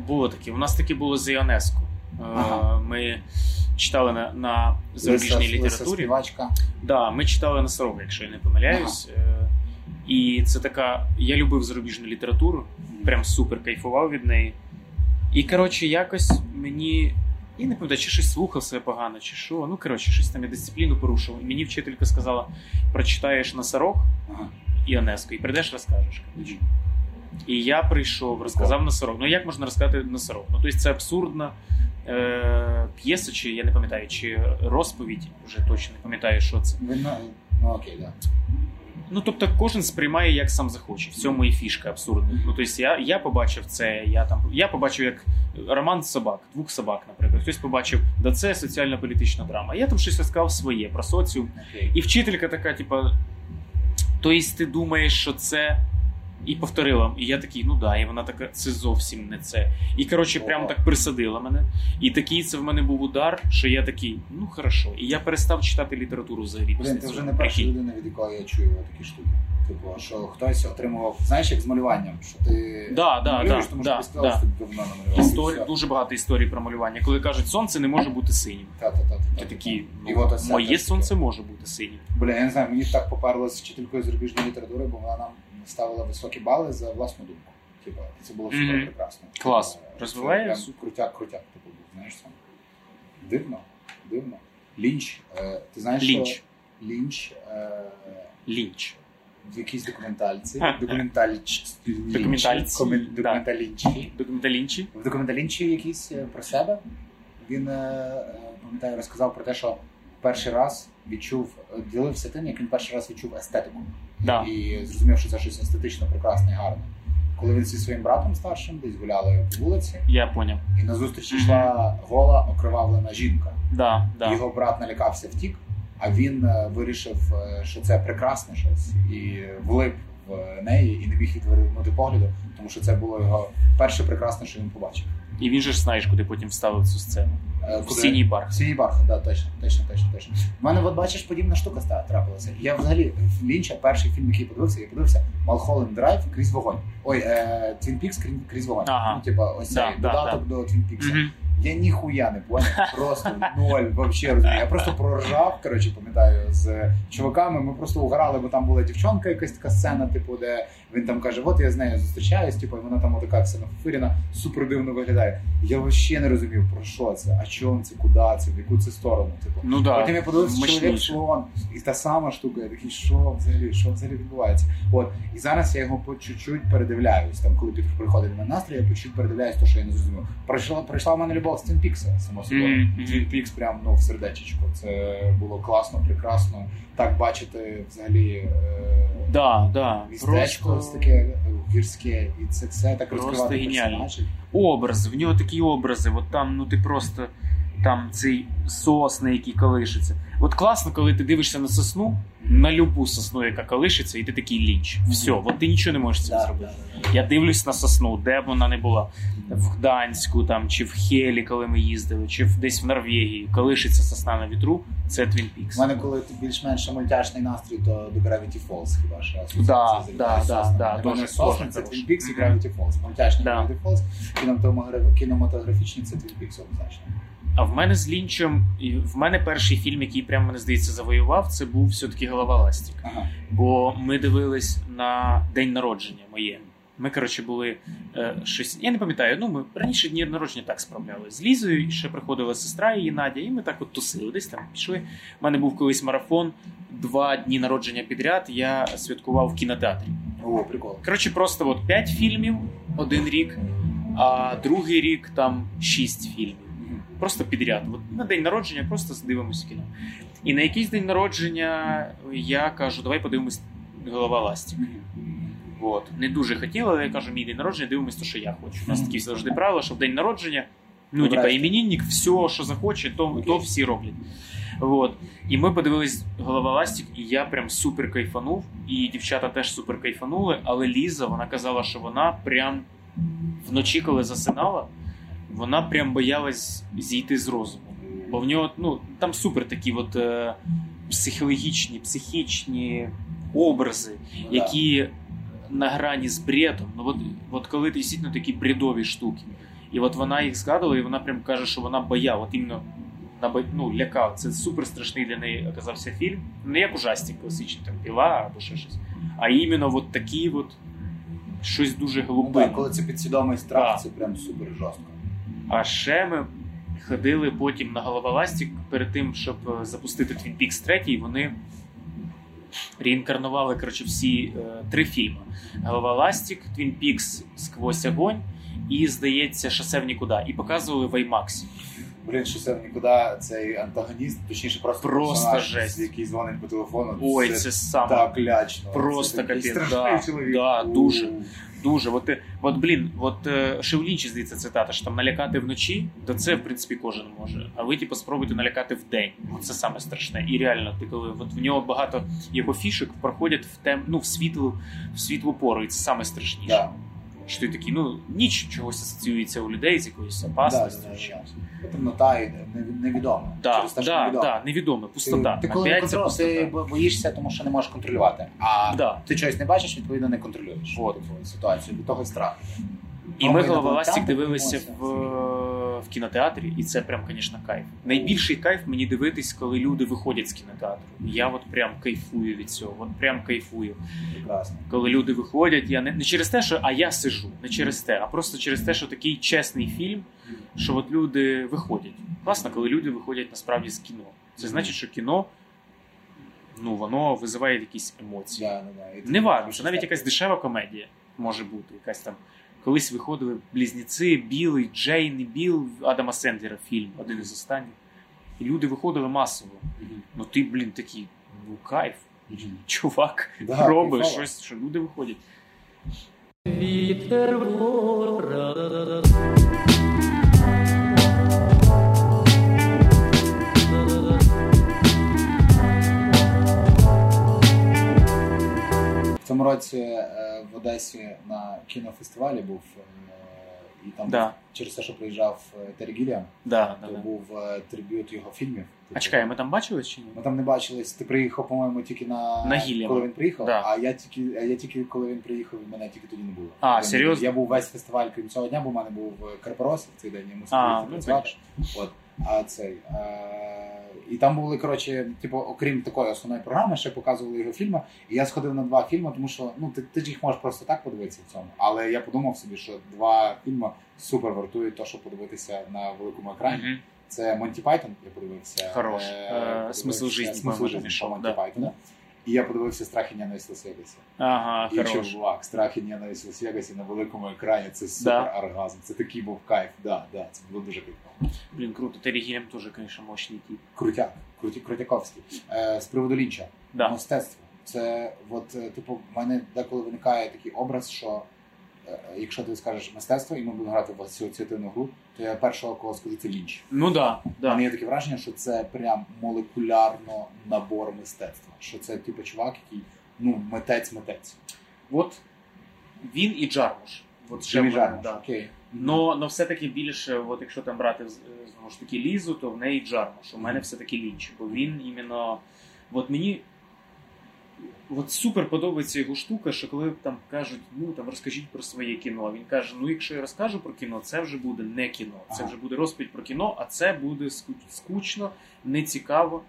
Було таке. У нас таке було з Іонеску. Е, Ага. Ми читали на, на зарубіжній Лиса- Лиса літературі. співачка. Да, ми читали носорога, якщо я не помиляюсь. Е, І це така. Я любив зарубіжну літературу, прям супер кайфував від неї. І коротше, якось мені. Я не пам'ятаю, чи щось слухав себе погано, чи що. Ну, коротше, щось там я дисципліну порушив. І мені вчителька сказала: прочитаєш носорог Ага. і і прийдеш, розкажеш. коротше. І я прийшов, розказав носорог. Ну як можна розказати носорог? Ну, тобто це абсурдна е- п'єса, чи я не пам'ятаю, чи розповідь, вже точно не пам'ятаю, що це. Ви Ну окей, да. Ну, тобто, кожен сприймає як сам захоче. В цьому і фішка абсурдна. Ну, тобто, я, я побачив це, я там я побачив як роман собак, двох собак, наприклад. Хтось побачив, да це соціально-політична драма. Я там щось розказав своє про соціум. Окей. І вчителька така, типа, тобто ти думаєш, що це. І повторила. І я такий, ну да, і вона така, це зовсім не це. І коротше, прямо так присадила мене. І такий це в мене був удар, що я такий, ну хорошо. І я перестав читати літературу взагалі. Блін, ти вже не перша людина, від якої я чую такі штуки. Типу, що хтось отримував, знаєш, як з малюванням, що ти Да, да, малюєш, да, тому да, що ти сказав, да. що ти давно намалював. Історія, дуже багато історій про малювання. Коли кажуть, сонце не може бути синім. Та-та-та-та-та. Ти такі, І ну, от оце моє теж сонце таке. може бути синім. Бля, я не знаю, мені так поперло з вчителькою зарубіжної літератури, бо вона нам ставила високі бали за власну думку. Типа, це було супер Мгм. прекрасно. Клас. Розвиває. Крутяк, крутяк, типу, був, знаєш сам. Дивно, дивно. Лінч. Е, ти знаєш, Лінч. що Лінч е, Лінч. в якійсь документальці. Документальч. Документальці, Документалінчі. Документалінчі. В документалінчі якийсь е, про себе. Він, е, пам'ятаю, розказав про те, що перший раз відчув, е, ділився тим, як він перший раз відчув естетику. Да. І зрозумів, що це щось естетично прекрасне і гарне. Коли він зі своїм братом старшим десь гуляли по вулиці, Я поняв. і назустріч йшла гола окривавлена жінка. Да, да. Його брат налякався втік, а він е, вирішив, е, що це прекрасне щось, і влип в неї і не міг відвернути погляду, тому що це було його перше прекрасне, що він побачив. І він же ж знаєш, куди потім вставив цю сцену. Е, куди? синій барх. Синій бархат, да, точно, точно, точно, точно. У мене, от бачиш, подібна штука трапилася. Я взагалі в Лінча перший фільм, який подивився, я подивився Малхолланд Драйв крізь вогонь. Ой, е, Твін Пікс крізь, вогонь. Ага. Ну, типа, ось Да, цей да, додаток до Твін Пікса. Мгм. Я ніхуя не поняв, просто ноль вообще розуміння. Я просто проржав, коротше, пам'ятаю, з чуваками. Ми просто угорали, бо там була дівчонка, якась така сцена, типу, де він там каже: От я з нею зустрічаюсь, типу, і вона там отака вся нафирена, супер дивно виглядає. Я вообще не розумів, про що це, а чому це, куди це, в яку це сторону. Типу. Ну да. Потім я подивився чоловік слон, і та сама штука. Я такий, що взагалі, що взагалі відбувається? От і зараз я його по чуть-чуть передивляюсь. Там, коли під- приходить на настрій, я по чуть придивляюсь, то що я не зрозумів. Пройшла прийшла в мене любов з Твінпікса, само собою. Мгм, мгм. Твін Пікс прям ну в сердечечко. Це було класно, прекрасно. Так бачити взагалі. Е... Да, да. Містечко Просто... таке е, гірське, і це все так розкривати геніально. персонажів. образ, в нього такі образи, от там, ну ти просто там цей сосни, які колишаться. От класно, коли ти дивишся на сосну, на любу сосну, яка колишиться, і ти такий лінч. Все, от ти нічого не можеш цим Да, зробити. да, да, да. Я дивлюсь на сосну, де б вона не була. В Гданську там, чи в Хелі, коли ми їздили, чи десь в Норвегії. Колишиться сосна на вітру, це Твін Пікс. У мене, коли ти більш-менш мультяшний настрій, то до Gravity Falls хіба асоціація Да, да, да, да, дуже- сосни це. Twin Peaks і. Gravity Falls. Мультяшний. Gravity Falls, кінематографічний це Twin Peaks однозначно. А в мене з Лінчем, і в мене перший фільм, який прямо мене здається завоював, це був все-таки голова Ластік. Ага. Бо ми дивились на день народження моє. Ми, коротше, були е, щось. Я не пам'ятаю, ну ми раніше дні народження так справляли. З Лізою, ще приходила сестра її Надя, і ми так от тусили. Десь там пішли. У мене був колись марафон, два дні народження підряд. Я святкував в кінотеатрі. О, прикол. Коротше, просто от п'ять фільмів один рік, а другий рік там шість фільмів. Просто підряд. От на день народження просто дивимося кіно. І на якийсь день народження я кажу, давай подивимось голова ластів. От. Не дуже хотіла, але я кажу, мій день народження, дивимось те, що я хочу. У нас такі завжди правила, що в день народження, ну, типа, іменінник, все, що захоче, то, то всі роблять. От. І ми подивились голова ластик, і я прям супер кайфанув. І дівчата теж супер кайфанули, але Ліза, вона казала, що вона прям вночі, коли засинала, вона прям боялась зійти з розуму. Бо в нього ну, там супер такі от, е, психологічні, психічні образи, да. які на грані з бредом. Ну, от, от коли ти дійсно такі бредові штуки. І от вона їх згадувала, і вона прям каже, що вона боя, от іменно ну, лякав. Це супер страшний для неї оказався фільм. Не як ужастик класичний, там піла або ще щось. А іменно от такі от щось дуже глибинне. Ну, коли це підсвідомий страх, це прям супер жорстко. А ще ми ходили потім на головоластик перед тим, щоб е, запустити Twin Peaks 3, вони реінкарнували коротше, всі е, три фільми: Головоластик, Twin Peaks Сквозь огонь і, здається, Шосе в нікуди. І показували в IMAX. Блін, шосе в нікуди цей антагоніст, точніше, просто просто жесть. який дзвонить по телефону. Ой, це, це саме так лячно. Просто капець. Да, да, дуже. Дуже, от, от блін, от Шевлінчі, ще в Лінчі, здається, цитата, що там налякати вночі, то це, в принципі, кожен може. А ви, типу, спробуйте налякати в день. Це саме страшне. І реально, ти коли от в нього багато його фішок проходять в тем, ну, в світлу, в світлу пору, і це саме страшніше. Да. Що ти такий, ну, ніч чогось асоціюється у людей з якоюсь опасністю. Да, да, да. Темнота і невідомо. Да, Через те, да, невідомо. Да, невідомо, пустота. Ти, ти коли контрол, пустота. ти боїшся, тому що не можеш контролювати. А да. ти чогось не бачиш, відповідно не контролюєш От. ситуацію. Від того страх. І ми головоластик дивилися в в кінотеатрі, і це прям, звісно, кайф. Найбільший кайф мені дивитись, коли люди виходять з кінотеатру. Я от прям кайфую від цього. От прям кайфую. Прекрасно. Коли люди виходять, я не, не через те, що а я сижу, не через те, а просто через те, що такий чесний фільм, що от люди виходять. Класно, коли люди виходять насправді з кіно. Це значить, що кіно. Ну, воно визиває якісь емоції. Да, да, да. Не важливо, що навіть якась дешева комедія може бути, якась там Колись виходили близнюці, Білий, Джейн і Біл Адама Сендлера фільм, один із останніх. І люди виходили масово. Ну ти, блін, такий, ну кайф. Чувак да, робить щось, що люди виходять. Вітер В цьому році е, Одесі на кінофестивалі був. Е, і там да. через те, що приїжджав е, Террі Гіліан, да, то да, був е, трибют його фільмів. А чекай, ми там бачились чи ні? Ми там не бачились. Ти приїхав, по-моєму, тільки на, на Гіліан. коли він приїхав, да. а я тільки, а я тільки коли він приїхав, мене тільки тоді не було. А, я серйозно? Я був весь фестиваль, крім цього дня, бо в мене був Карпорос в цей день, я мусив а, працювати. От. А цей. А... І там були, коротше, типу, окрім такої основної програми, ще показували його фільми. І я сходив на два фільми, тому що ну ти, ти ж їх можеш просто так подивитися в цьому. Але я подумав собі, що два фільми супер вартують то, щоб подивитися на великому екрані. Mm-hmm. Це Монті Пайтон, я подивився. Хорош. Е, смисл життя. Смисл життя Монті. Пайтона. І я подивився страх і ненависть Лас-Вегасі. Ага, і хорош. чувак, страх і ненависть Лас-Вегасі на великому екрані. Це супер да. оргазм. Це такий був кайф. Да, да, це було дуже кайфово. Блін, круто. Гілліам теж, звісно, мощний тип. Крутяк, Круті, Крутяковський. Е, з приводу лінча. Да. Мистецтво. Це, от, е, типу, в мене деколи виникає такий образ, що якщо ти скажеш мистецтво, і ми будемо грати в асоціативну гру, то я першого кого скажу це лінч. Ну да, да. У мене є таке враження, що це прям молекулярно набор мистецтва. Що це типу чувак, який ну митець-митець. От він і Джармуш. От ще Джармуш, да. окей. Но, но все-таки більше, от якщо там брати знову ж таки лізу, то в неї Джармуш. У мене все-таки лінч. Бо він іменно. От мені от супер подобається його штука, що коли там кажуть, ну там розкажіть про своє кіно. Він каже: ну якщо я розкажу про кіно, це вже буде не кіно, це вже буде розповідь про кіно, а це буде скучно, нецікаво.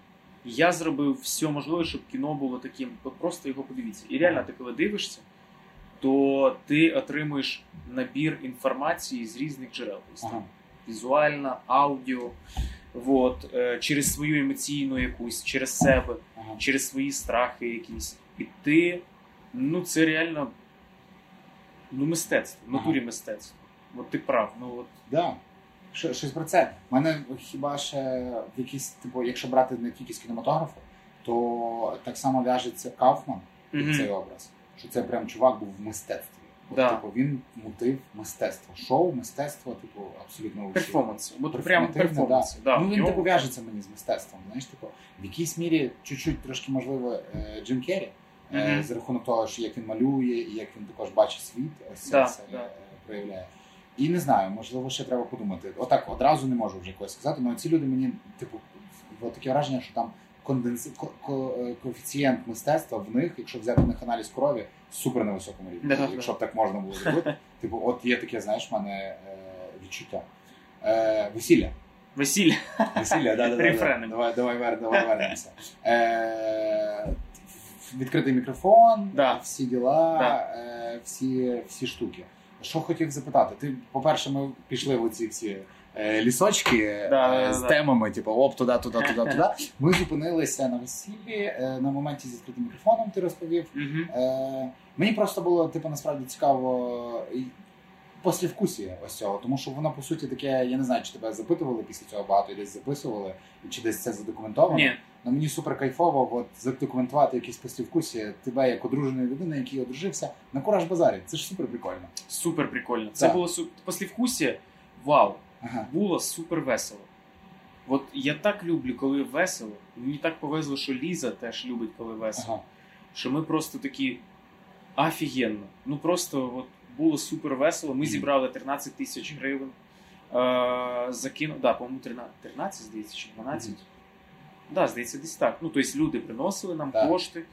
Я зробив все можливе, щоб кіно було таким. Просто його подивіться. І реально, ти коли дивишся, то ти отримуєш набір інформації з різних джерел. Ага. Візуальна, аудіо. Вот, е, через свою емоційну якусь, через себе, ага. через свої страхи якісь. І ти, ну це реально ну, мистецтво, в натурі ага. мистецтво. От ти прав. ну от. Да. Щось про це. У мене хіба ще в якісь, типу, якщо брати не тільки з кінематографу, то так само в'яжеться Кауфман mm-hmm. цей образ. Що це прям чувак був в мистецтві. Да. Типу, він мутив мистецтво. Шоу, мистецтво, типу, абсолютно перформанс. Прямо перформанс. Да. Ну він типу в'яжеться мені з мистецтвом. Знаєш, типу, в якійсь мірі чуть-чуть трошки можливо е, Джим Керрі, mm-hmm. за рахунок того, що як він малює, і як він також бачить світ, ось да, це да. проявляє. І не знаю, можливо, ще треба подумати. Отак одразу не можу вже когось сказати, але ці люди мені, типу, було таке враження, що там конденс... ко... Ко... коефіцієнт мистецтва в них, якщо взяти них аналіз крові, супер на високому рівні. Да, якщо б так можна було зробити. Типу, от є таке, знаєш, в мене е, відчуття. Е, Весілля. Весілля. Весілля, да, да, да. Давай, давай, вер- давай вернемося. Е, відкритий мікрофон, Да. всі діла, Да. е, всі, всі штуки. Що хотів запитати? Ти, по-перше, ми пішли в оці всі е, лісочки Да, е, да, з да. темами, типу, оп, туди, туди, туди, туди. Ми зупинилися на весіллі е, на моменті зі відкритим мікрофоном, ти розповів. Угу. Е, мені просто було типу насправді цікаво послівкусія ось цього, тому що воно по суті таке, я не знаю, чи тебе запитували після цього багато і десь записували, і чи десь це задокументовано. Ні, Ну мені супер кайфово, от задокументувати якісь послівкусія тебе як одруженої людини, який одружився на кураж базарі. Це ж супер прикольно. супер прикольно. Це Так. було супер. Послівкусія, вау, Ага. було супер весело. От я так люблю, коли весело. Мені так повезло, що Ліза теж любить, коли весело. Ага. Що ми просто такі офігенно. Ну просто от було супер весело. Ми зібрали 13 тисяч гривень. Е, закинув, да, по-моєму, 13, 13, здається, чи 12. Мгм. Да, здається, десь так. Ну, тобто люди приносили нам Так. кошти,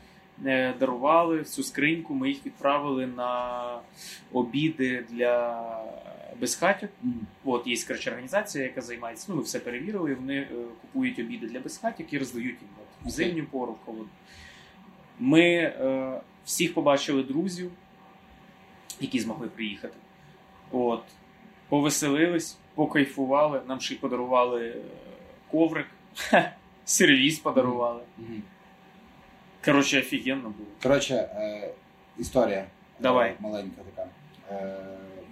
е, дарували всю скриньку, ми їх відправили на обіди для безхатів. Мгм. От є коротше, організація, яка займається. Ну, ми все перевірили. Вони е, купують обіди для безхатів і роздають їм от, в зимню пору, в холодну. Ми е, всіх побачили друзів, які змогли приїхати. От, повеселились, покайфували. Нам ще й подарували е, коврик, сервіс подарували. Мгм. Коротше, офігенно було. Коротше, е, історія Давай. е, маленька така. Е,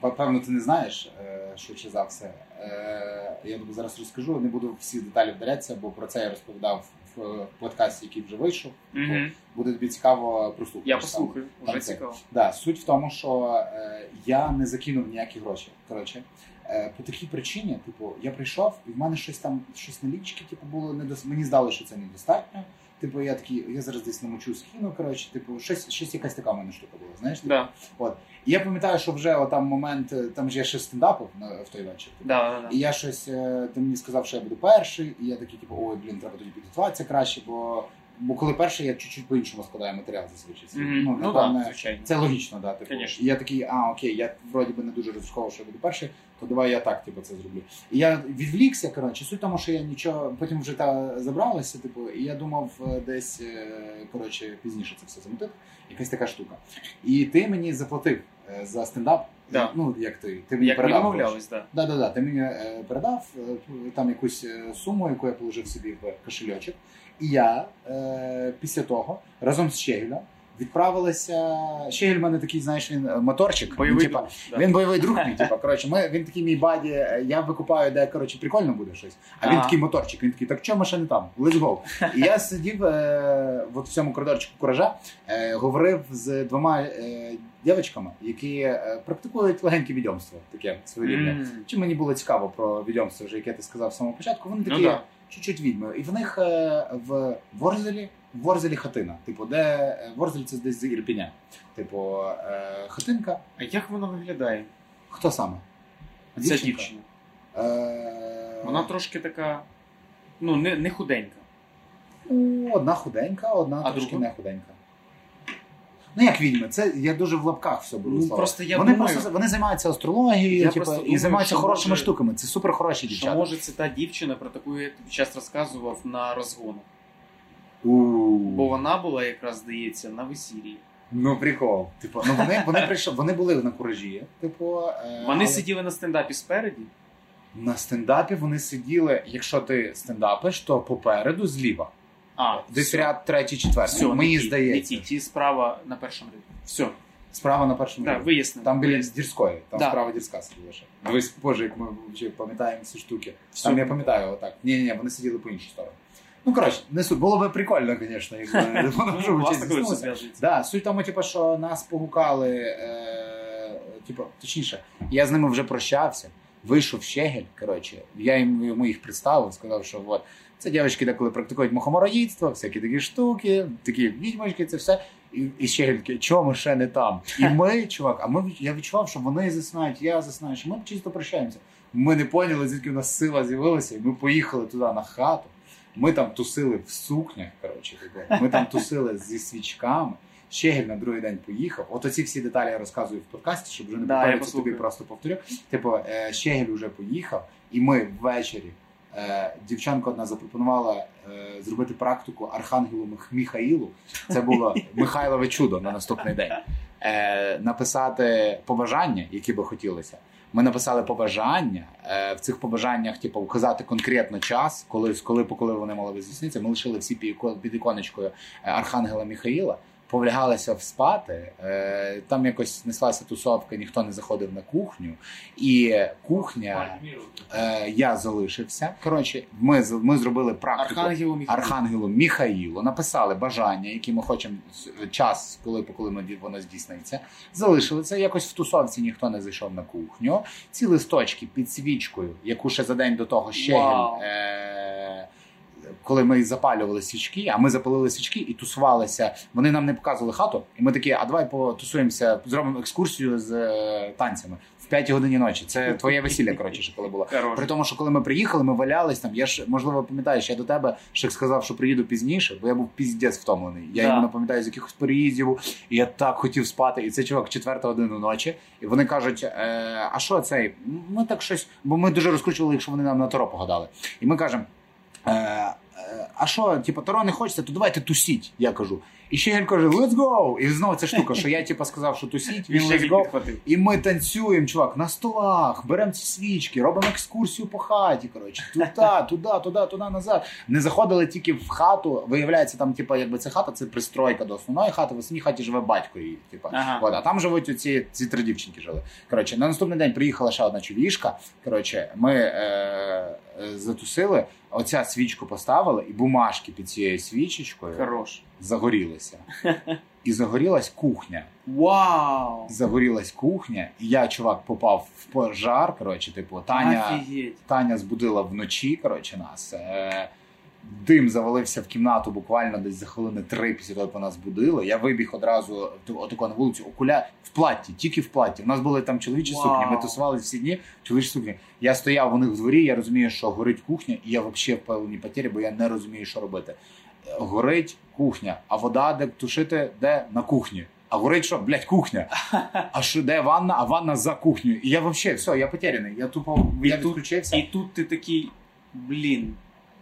певно, ти не знаєш, е, швидше за все. Е, я тобі зараз розкажу, не буду всі деталі вдарятися, бо про це я розповідав в подкасті, який вже вийшов. Угу. Буде тобі цікаво прослухати. Я що там. вже там цікаво. Да, суть в тому, що е, я не закинув ніякі гроші. Коротше, по такій причині, типу, я прийшов, і в мене щось там, щось налічки, типу, було недос... Мені здалося, що це недостатньо. Типу, я такий, я зараз десь намочу схіну, Коротше, типу, щось, щось якась така в мене штука була. Знаєш, типу? Да, І я пам'ятаю, що вже отам момент, е, там ж я ще стендапив на в той вечір. Типу. да, да, да. І я щось, е, ти мені сказав, що я буду перший, і я такий, типу, ой, блін, треба тоді підготуватися краще, бо, бо коли перший, я чуть-чуть по-іншому складаю матеріал зазвичай. Мгм. Ну, напевне, да, звичайно. це логічно, да. Типу. І я такий, а окей, я вроді би не дуже розраховував, що я буду перший, то давай я так, типу, це зроблю. І я відвлікся, коротше, суть в тому, що я нічого, потім вже та забралося, типу, і я думав е, десь е, коротше пізніше це все замутити. Якась така штука. І ти мені заплатив е, за стендап. Да. Ну, як ти? Ти мені Як передав. домовлялись. Да, да, да. Ти мені передав там якусь суму, яку я положив собі в кошельочок. І я е, після того разом з Щегелем відправилися. Щегель в мене такий, знаєш, він е, моторчик. Бойовий він, типа, да. він бойовий друг мій. Типа, коротше, ми, він такий мій buddy, е, я викупаю, де коротше, прикольно буде щось. А він такий моторчик, він такий, так чому ще не там? Let's go. І я сидів е, от в цьому коридорчику куража, е, говорив з двома е, дівчатками, які е, практикують легеньке відьомство, таке своєрідне. М. Чи мені було цікаво про відьомство, вже яке ти сказав в самому початку. Вони Ну да. Чуть-чуть відьми. І в них е, в Ворзелі, в Ворзелі хатина. Типу, де е, Ворзель це десь з Ірпіня. Типу, е, хатинка. А як воно виглядає? Хто саме? Ця дівчина. Е, Вона трошки така, ну, не, не худенька. одна худенька, одна А трошки друга? не худенька. Ну, як відьми, це я дуже в лапках все беру. Ну, просто я вони думаю- просто вони займаються астрологією, Я типу, просто і займаються що хорошими може- штуками. Це супер хороші Що дівчата. може це та дівчина, про таку я тобі час розказував на розгону. У. Бо вона була якраз, здається, на весіллі. Ну, прикол. Типу, ну вони, вони прийшли, вони були на куражі. Типу, е, Вони але сиділи на стендапі спереді. на стендапі. Вони сиділи. Якщо ти стендапиш, то попереду зліва. А, Десь все. ряд третій, четвертий. Все, Мені не здається. Не ті, ті справа на першому ряді. Все, Справа на першому так, ряді. вияснили. Там біля Вияснили. Дірської, там Да. справа Дірська сиділа ще. Дивись, боже, як ми вже пам'ятаємо ці штуки. Все. Там я пам'ятаю отак. Ні, ні, ні, вони сиділи по іншій стороні. Ну, коротше, не суть. Було би прикольно, звісно, якби воно вже. Да, суть тому, типу, що нас погукали, е, типу, точніше, я з ними вже прощався, вийшов Щегель, коротше, я їм, йому їх представив, сказав, що от, це дівчатки деколи практикують мухомороїдство, всякі такі штуки, такі відьмочки, це все. І, і Щегель такий, чому ми ще не там? І ми, чувак, а ми, я відчував, що вони заснають, я заснаю, що ми чисто прощаємося. Ми не поняли, звідки в нас сила з'явилася, і ми поїхали туди на хату. Ми там тусили в сукнях, коротше, ми там тусили зі свічками. Щегель на другий день поїхав. От оці всі деталі я розказую в подкасті, щоб вже не Да, повторюватися, тобі просто повторю. Типу, е, Щегель вже поїхав, і ми ввечері дівчанка одна запропонувала е, зробити практику Архангелу Мих- Міхаїлу. Це було Михайлове чудо на наступний день. Е, написати побажання, які би хотілося. Ми написали побажання. Е, в цих побажаннях, типу, вказати конкретно час, коли, коли, коли вони мали би здійснитися. Ми лишили всі під іко- під іконочкою е, Архангела Міхаїла. Повлягалися вспати, е, там якось неслася тусовка, ніхто не заходив на кухню, і кухня е, я залишився. Коротше, ми, ми зробили практику Архангелу Міхаїлу. Архангелу Міхаїлу, написали бажання, які ми хочемо час, коли коли ми воно здійсниться. Залишили це. Якось в тусовці ніхто не зайшов на кухню. Ці листочки під свічкою, яку ще за день до того ще е- коли ми запалювали свічки, а ми запалили свічки і тусувалися. Вони нам не показували хату, і ми такі, а давай потусуємося, зробимо екскурсію з е, танцями в 5 годині ночі. Це твоє весілля, коротше, ще коли було. При тому, що коли ми приїхали, ми валялись там. Я ж можливо пам'ятаєш, я до тебе ще сказав, що приїду пізніше, бо я був піздець втомлений. Я Да. іменно пам'ятаю з якихось переїздів, і я так хотів спати. І це чувак четверта година ночі. І вони кажуть: е, а що цей? Ми так щось, бо ми дуже розкручували, якщо вони нам на Таро погадали. І ми кажемо. Е, а що, типу, Таро не хочеться, то давайте тусіть, я кажу. І ще він каже, let's go! І знову ця штука, що я типу, сказав, що тусіть, він Він let's go. І ми танцюємо, чувак, на столах, беремо ці свічки, робимо екскурсію по хаті. Коротше, туди, туди, туди, туди, назад. Не заходили тільки в хату. Виявляється, там, типу, якби це хата, це пристройка до основної хати. В основній хаті живе батько її. Типу. Ага. От, а там живуть оці ці три дівчинки жили. Коротше, на наступний день приїхала ще одна чоловішка. Коротше, ми е, е, затусили, оця свічку поставили, і бумажки під цією свічечкою Хорош. загорілися. І загорілась кухня Вау! загорілась кухня, і я, чувак, попав в пожар. Коротше, типу, Таня, Офігеть. Таня збудила вночі. Коротше, нас. Е, дим завалився в кімнату буквально десь за хвилини три після того, як вона збудила. Я вибіг одразу отако на вулицю, окуля в платі, тільки в платі. У нас були там чоловічі Вау. сукні. Ми тусувалися всі дні, чоловічі сукні. Я стояв у них в дворі, я розумію, що горить кухня, і я взагалі в певній потері, бо я не розумію, що робити. Е, Горить кухня, а вода де тушити, де на кухні. А горить що, блядь, кухня. А що де ванна, а ванна за кухнею. І я взагалі, все, я потеряний. Я тупо І я тут- І тут ти такий, блін,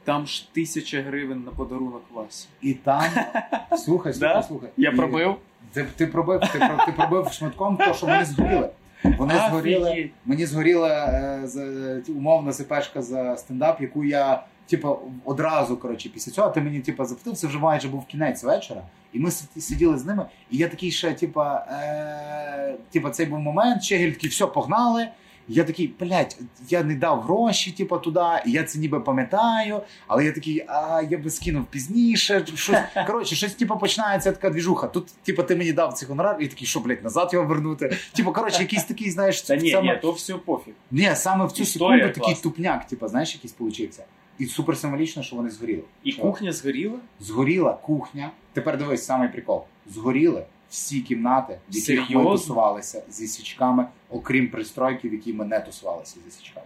там ж тисяча гривень на подарунок Васі. І там слухай, слухай, слухай. Я пробив. Ти, ти пробив, ти, про- ти пробив шматком то, що вони згоріли. Вони згоріли. Офігеть. Мені згоріла е, умовна СПшка за стендап, яку я типу, одразу коротше, після цього ти мені типу, заплатив, це вже майже був кінець вечора. І ми сиділи з ними, і я такий ще, типа, е, типа, цей був момент, Чегель такий, все, погнали. Я такий, блядь, я не дав гроші, типу, туди, я це ніби пам'ятаю, але я такий, а я би скинув пізніше. Щось, коротше, щось типу, починається така двіжуха. Тут, типу, ти мені дав цей гонорар, і такий, що, блядь, назад його вернути. Типу, коротше, якийсь такий, знаєш, Та ні, саме, ні, то все пофіг. ні, саме в цю Історія секунду такий тупняк, типу, знаєш, якийсь получився. І супер символічно, що вони згоріли. І Що? кухня згоріла? Згоріла кухня. Тепер дивись, самий прикол. Згоріли всі кімнати, в яких ми тусувалися зі свічками, окрім пристройки, в якій ми не тусувалися зі свічками.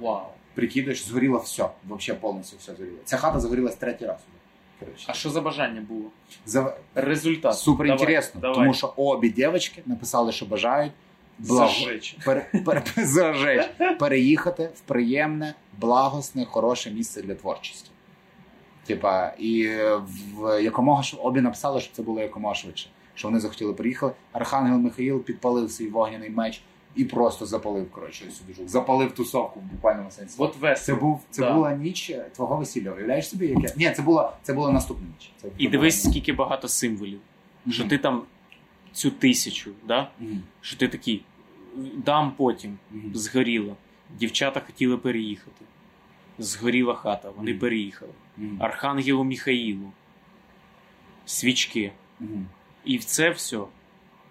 Вау. Прикидаєш, згоріло все. Взагалі повністю все згоріло. Ця хата загорілась третій раз. А що за бажання було? За... Результат. Супер інтересно, давай. тому що обі дівчатки написали, що бажають Зажечь. пере, зажечь, переїхати в приємне, благосне, хороше місце для творчості. Типа, і в якомога обі написали, що це було якомога швидше. Що вони захотіли приїхати. Архангел Михаїл підпалив свій вогняний меч і просто запалив. Коротше, сюди. Запалив тусовку в буквальному сенсі. От Це був це Да. була ніч твого весілля. Уявляєш собі, яке? Ні, це була це була наступна ніч. Це І дивись, скільки багато символів. Мгм. Що ти там цю тисячу, да? Мгм. що ти такий дам потім, Мгм. згоріло. Дівчата хотіли переїхати. Згоріла хата, вони переїхали. Архангелу Міхаїлу, свічки. І в це все.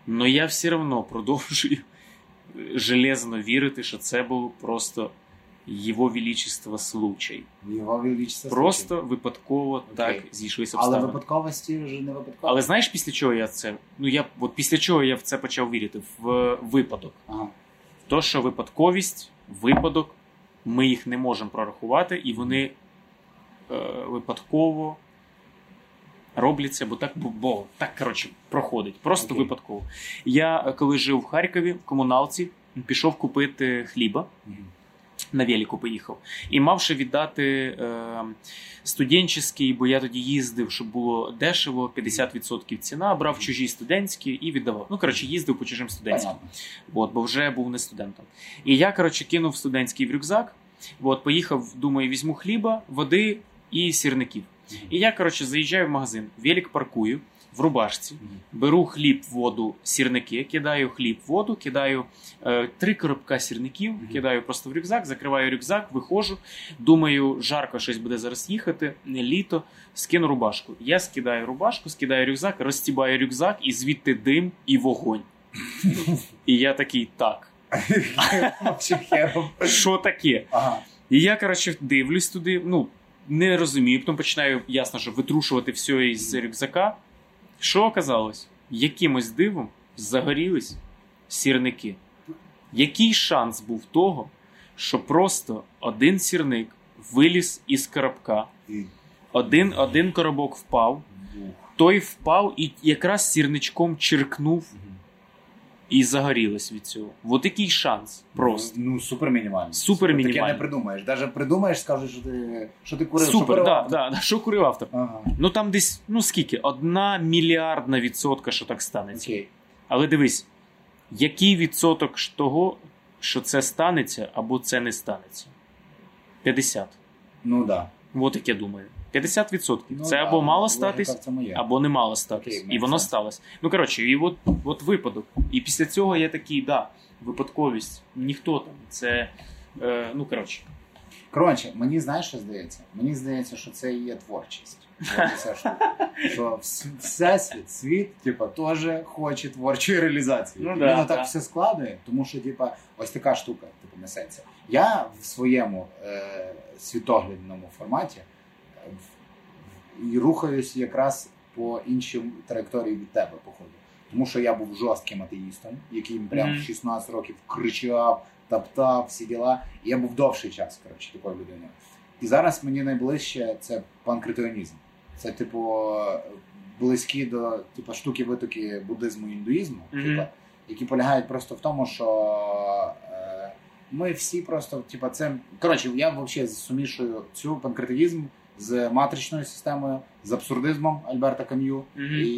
Но я все одно продовжую железно вірити, що це був просто Його Величество случай. Його величество. Просто випадково так зійшлися Але випадковості вже не випадково. Але знаєш, після чого я це? Ну я от після чого я в це почав вірити? В випадок. Ага. То, що випадковість, випадок, ми їх не можемо прорахувати, і вони е, випадково робляться, бо так, бо, так коротше проходить. Просто Окей. випадково. Я е, коли жив в Харкові в комуналці, пішов купити хліба. Мгм. На велику поїхав. І мав ще віддати е, студентський, бо я тоді їздив, щоб було дешево, 50% ціна, брав чужі студентські і віддавав. Ну, коротше, їздив по чужим студентським. От, бо вже був не студентом. І я, коротше, кинув студентський в рюкзак. От, поїхав, думаю, візьму хліба, води і сірників. І я, коротше, заїжджаю в магазин, велик паркую в рубашці, беру хліб, воду, сірники, кидаю хліб, воду, кидаю е, три коробка сірників, кидаю просто в рюкзак, закриваю рюкзак, виходжу. Думаю, жарко щось буде зараз їхати, не літо, скину рубашку. Я скидаю рубашку, скидаю рюкзак, розстібаю рюкзак, і звідти дим і вогонь. І я такий, так, що таке? І я, коротше, дивлюсь туди, ну, не розумію, потім починаю, ясно, що витрушувати все із рюкзака. Що оказалось? Якимось дивом загорілись сірники. Який шанс був того, що просто один сірник виліз із коробка, один, один коробок впав, той впав і якраз сірничком черкнув. І загорілось від цього. От який шанс просто. Ну, супер мінімально. Супер Таке мінімально. не придумаєш. Даже придумаєш, скажеш, що ти, що ти курив. що Супер, курив. да, да, да. Що курив автор? Ага. Ну там десь, ну скільки? Одна мільярдна відсотка, що так станеться. Окей. Але дивись, який відсоток того, що це станеться або це не станеться? 50. Ну да. От як я думаю. 50 відсотків. Ну, це да, або мало логіка статись, або не мало статись. Окей, і воно сталося. Ну коротше, і от, от випадок. І після цього я такий, да, випадковість. Ніхто там. Це. Е, ну коротше. Коротше, мені знаєш, що здається? Мені здається, що це і є творчість. Що всесвіт, світ, типа, теж хоче творчої реалізації. Ну да, Воно так все складує, тому що, типа, ось така штука, типу, несеться. Я в своєму е, світоглядному форматі і рухаюсь якраз по іншій траєкторії від тебе, походу. Тому що я був жорстким атеїстом, який прям в 16 років кричав, таптав всі діла. І я був довший час, коротше, такою людиною. І зараз мені найближче це панкретіонізм. Це, типу, близькі до типу, штуки витоки буддизму і індуїзму, Мгм. типу, які полягають просто в тому, що е, ми всі просто, типу, це. Коротше, я взагалі сумішую цю панкретіонізм з матричною системою, з абсурдизмом Альберта Кам'ю Мгм. і,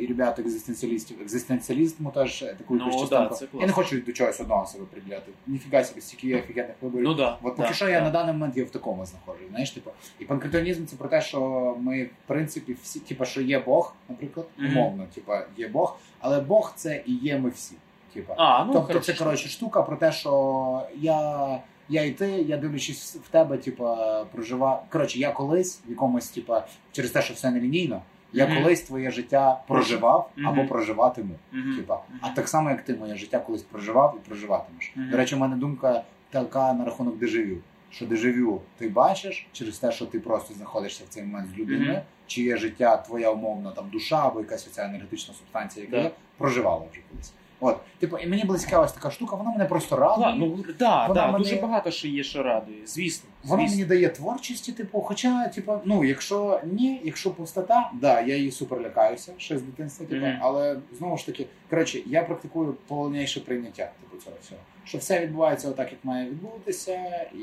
і ребят екзистенціалістів. Екзистенціалізму теж таку Ну, якусь да, частинку. класно. Я не хочу до чогось одного себе приділяти. Ніфіга собі, стільки є офігенних виборів. Ну да. От поки да, що я на даний момент є в такому знаходжу. Знаєш, типу, і панкретіонізм це про те, що ми, в принципі, всі, типу, що є Бог, наприклад, Мгм. умовно, типу, є Бог, але Бог це і є ми всі. Типу. А, ну, тобто хорошо. це коротше штука про те, що я. Я і ти, я дивлячись в тебе, типа, проживав. Коротше, я колись в якомусь, типа, через те, що все нелінійно, я Мгм. колись твоє життя проживав Мгм. або проживатиму. Мгм. Типа, а так само, як ти моє життя колись проживав і проживатимеш. До речі, у мене думка така на рахунок дежавю. Що дежавю ти бачиш через те, що ти просто знаходишся в цей момент з людиною, Мгм. чи є життя твоя умовна там душа або якась оця енергетична субстанція, яка є, проживала вже колись. От, типу, і мені близька ось така штука, вона мене просто радує. Ну да, Вона да, мене- дуже багато що є, що радує. Звісно. Вона звісно. мені дає творчості, типу, хоча, типу, ну, якщо ні, якщо пустота, да, я її супер лякаюся ще з дитинства, типу, Мгм. але знову ж таки, коротше, я практикую повніше прийняття типу, цього всього. Що все відбувається отак, як має відбутися, і,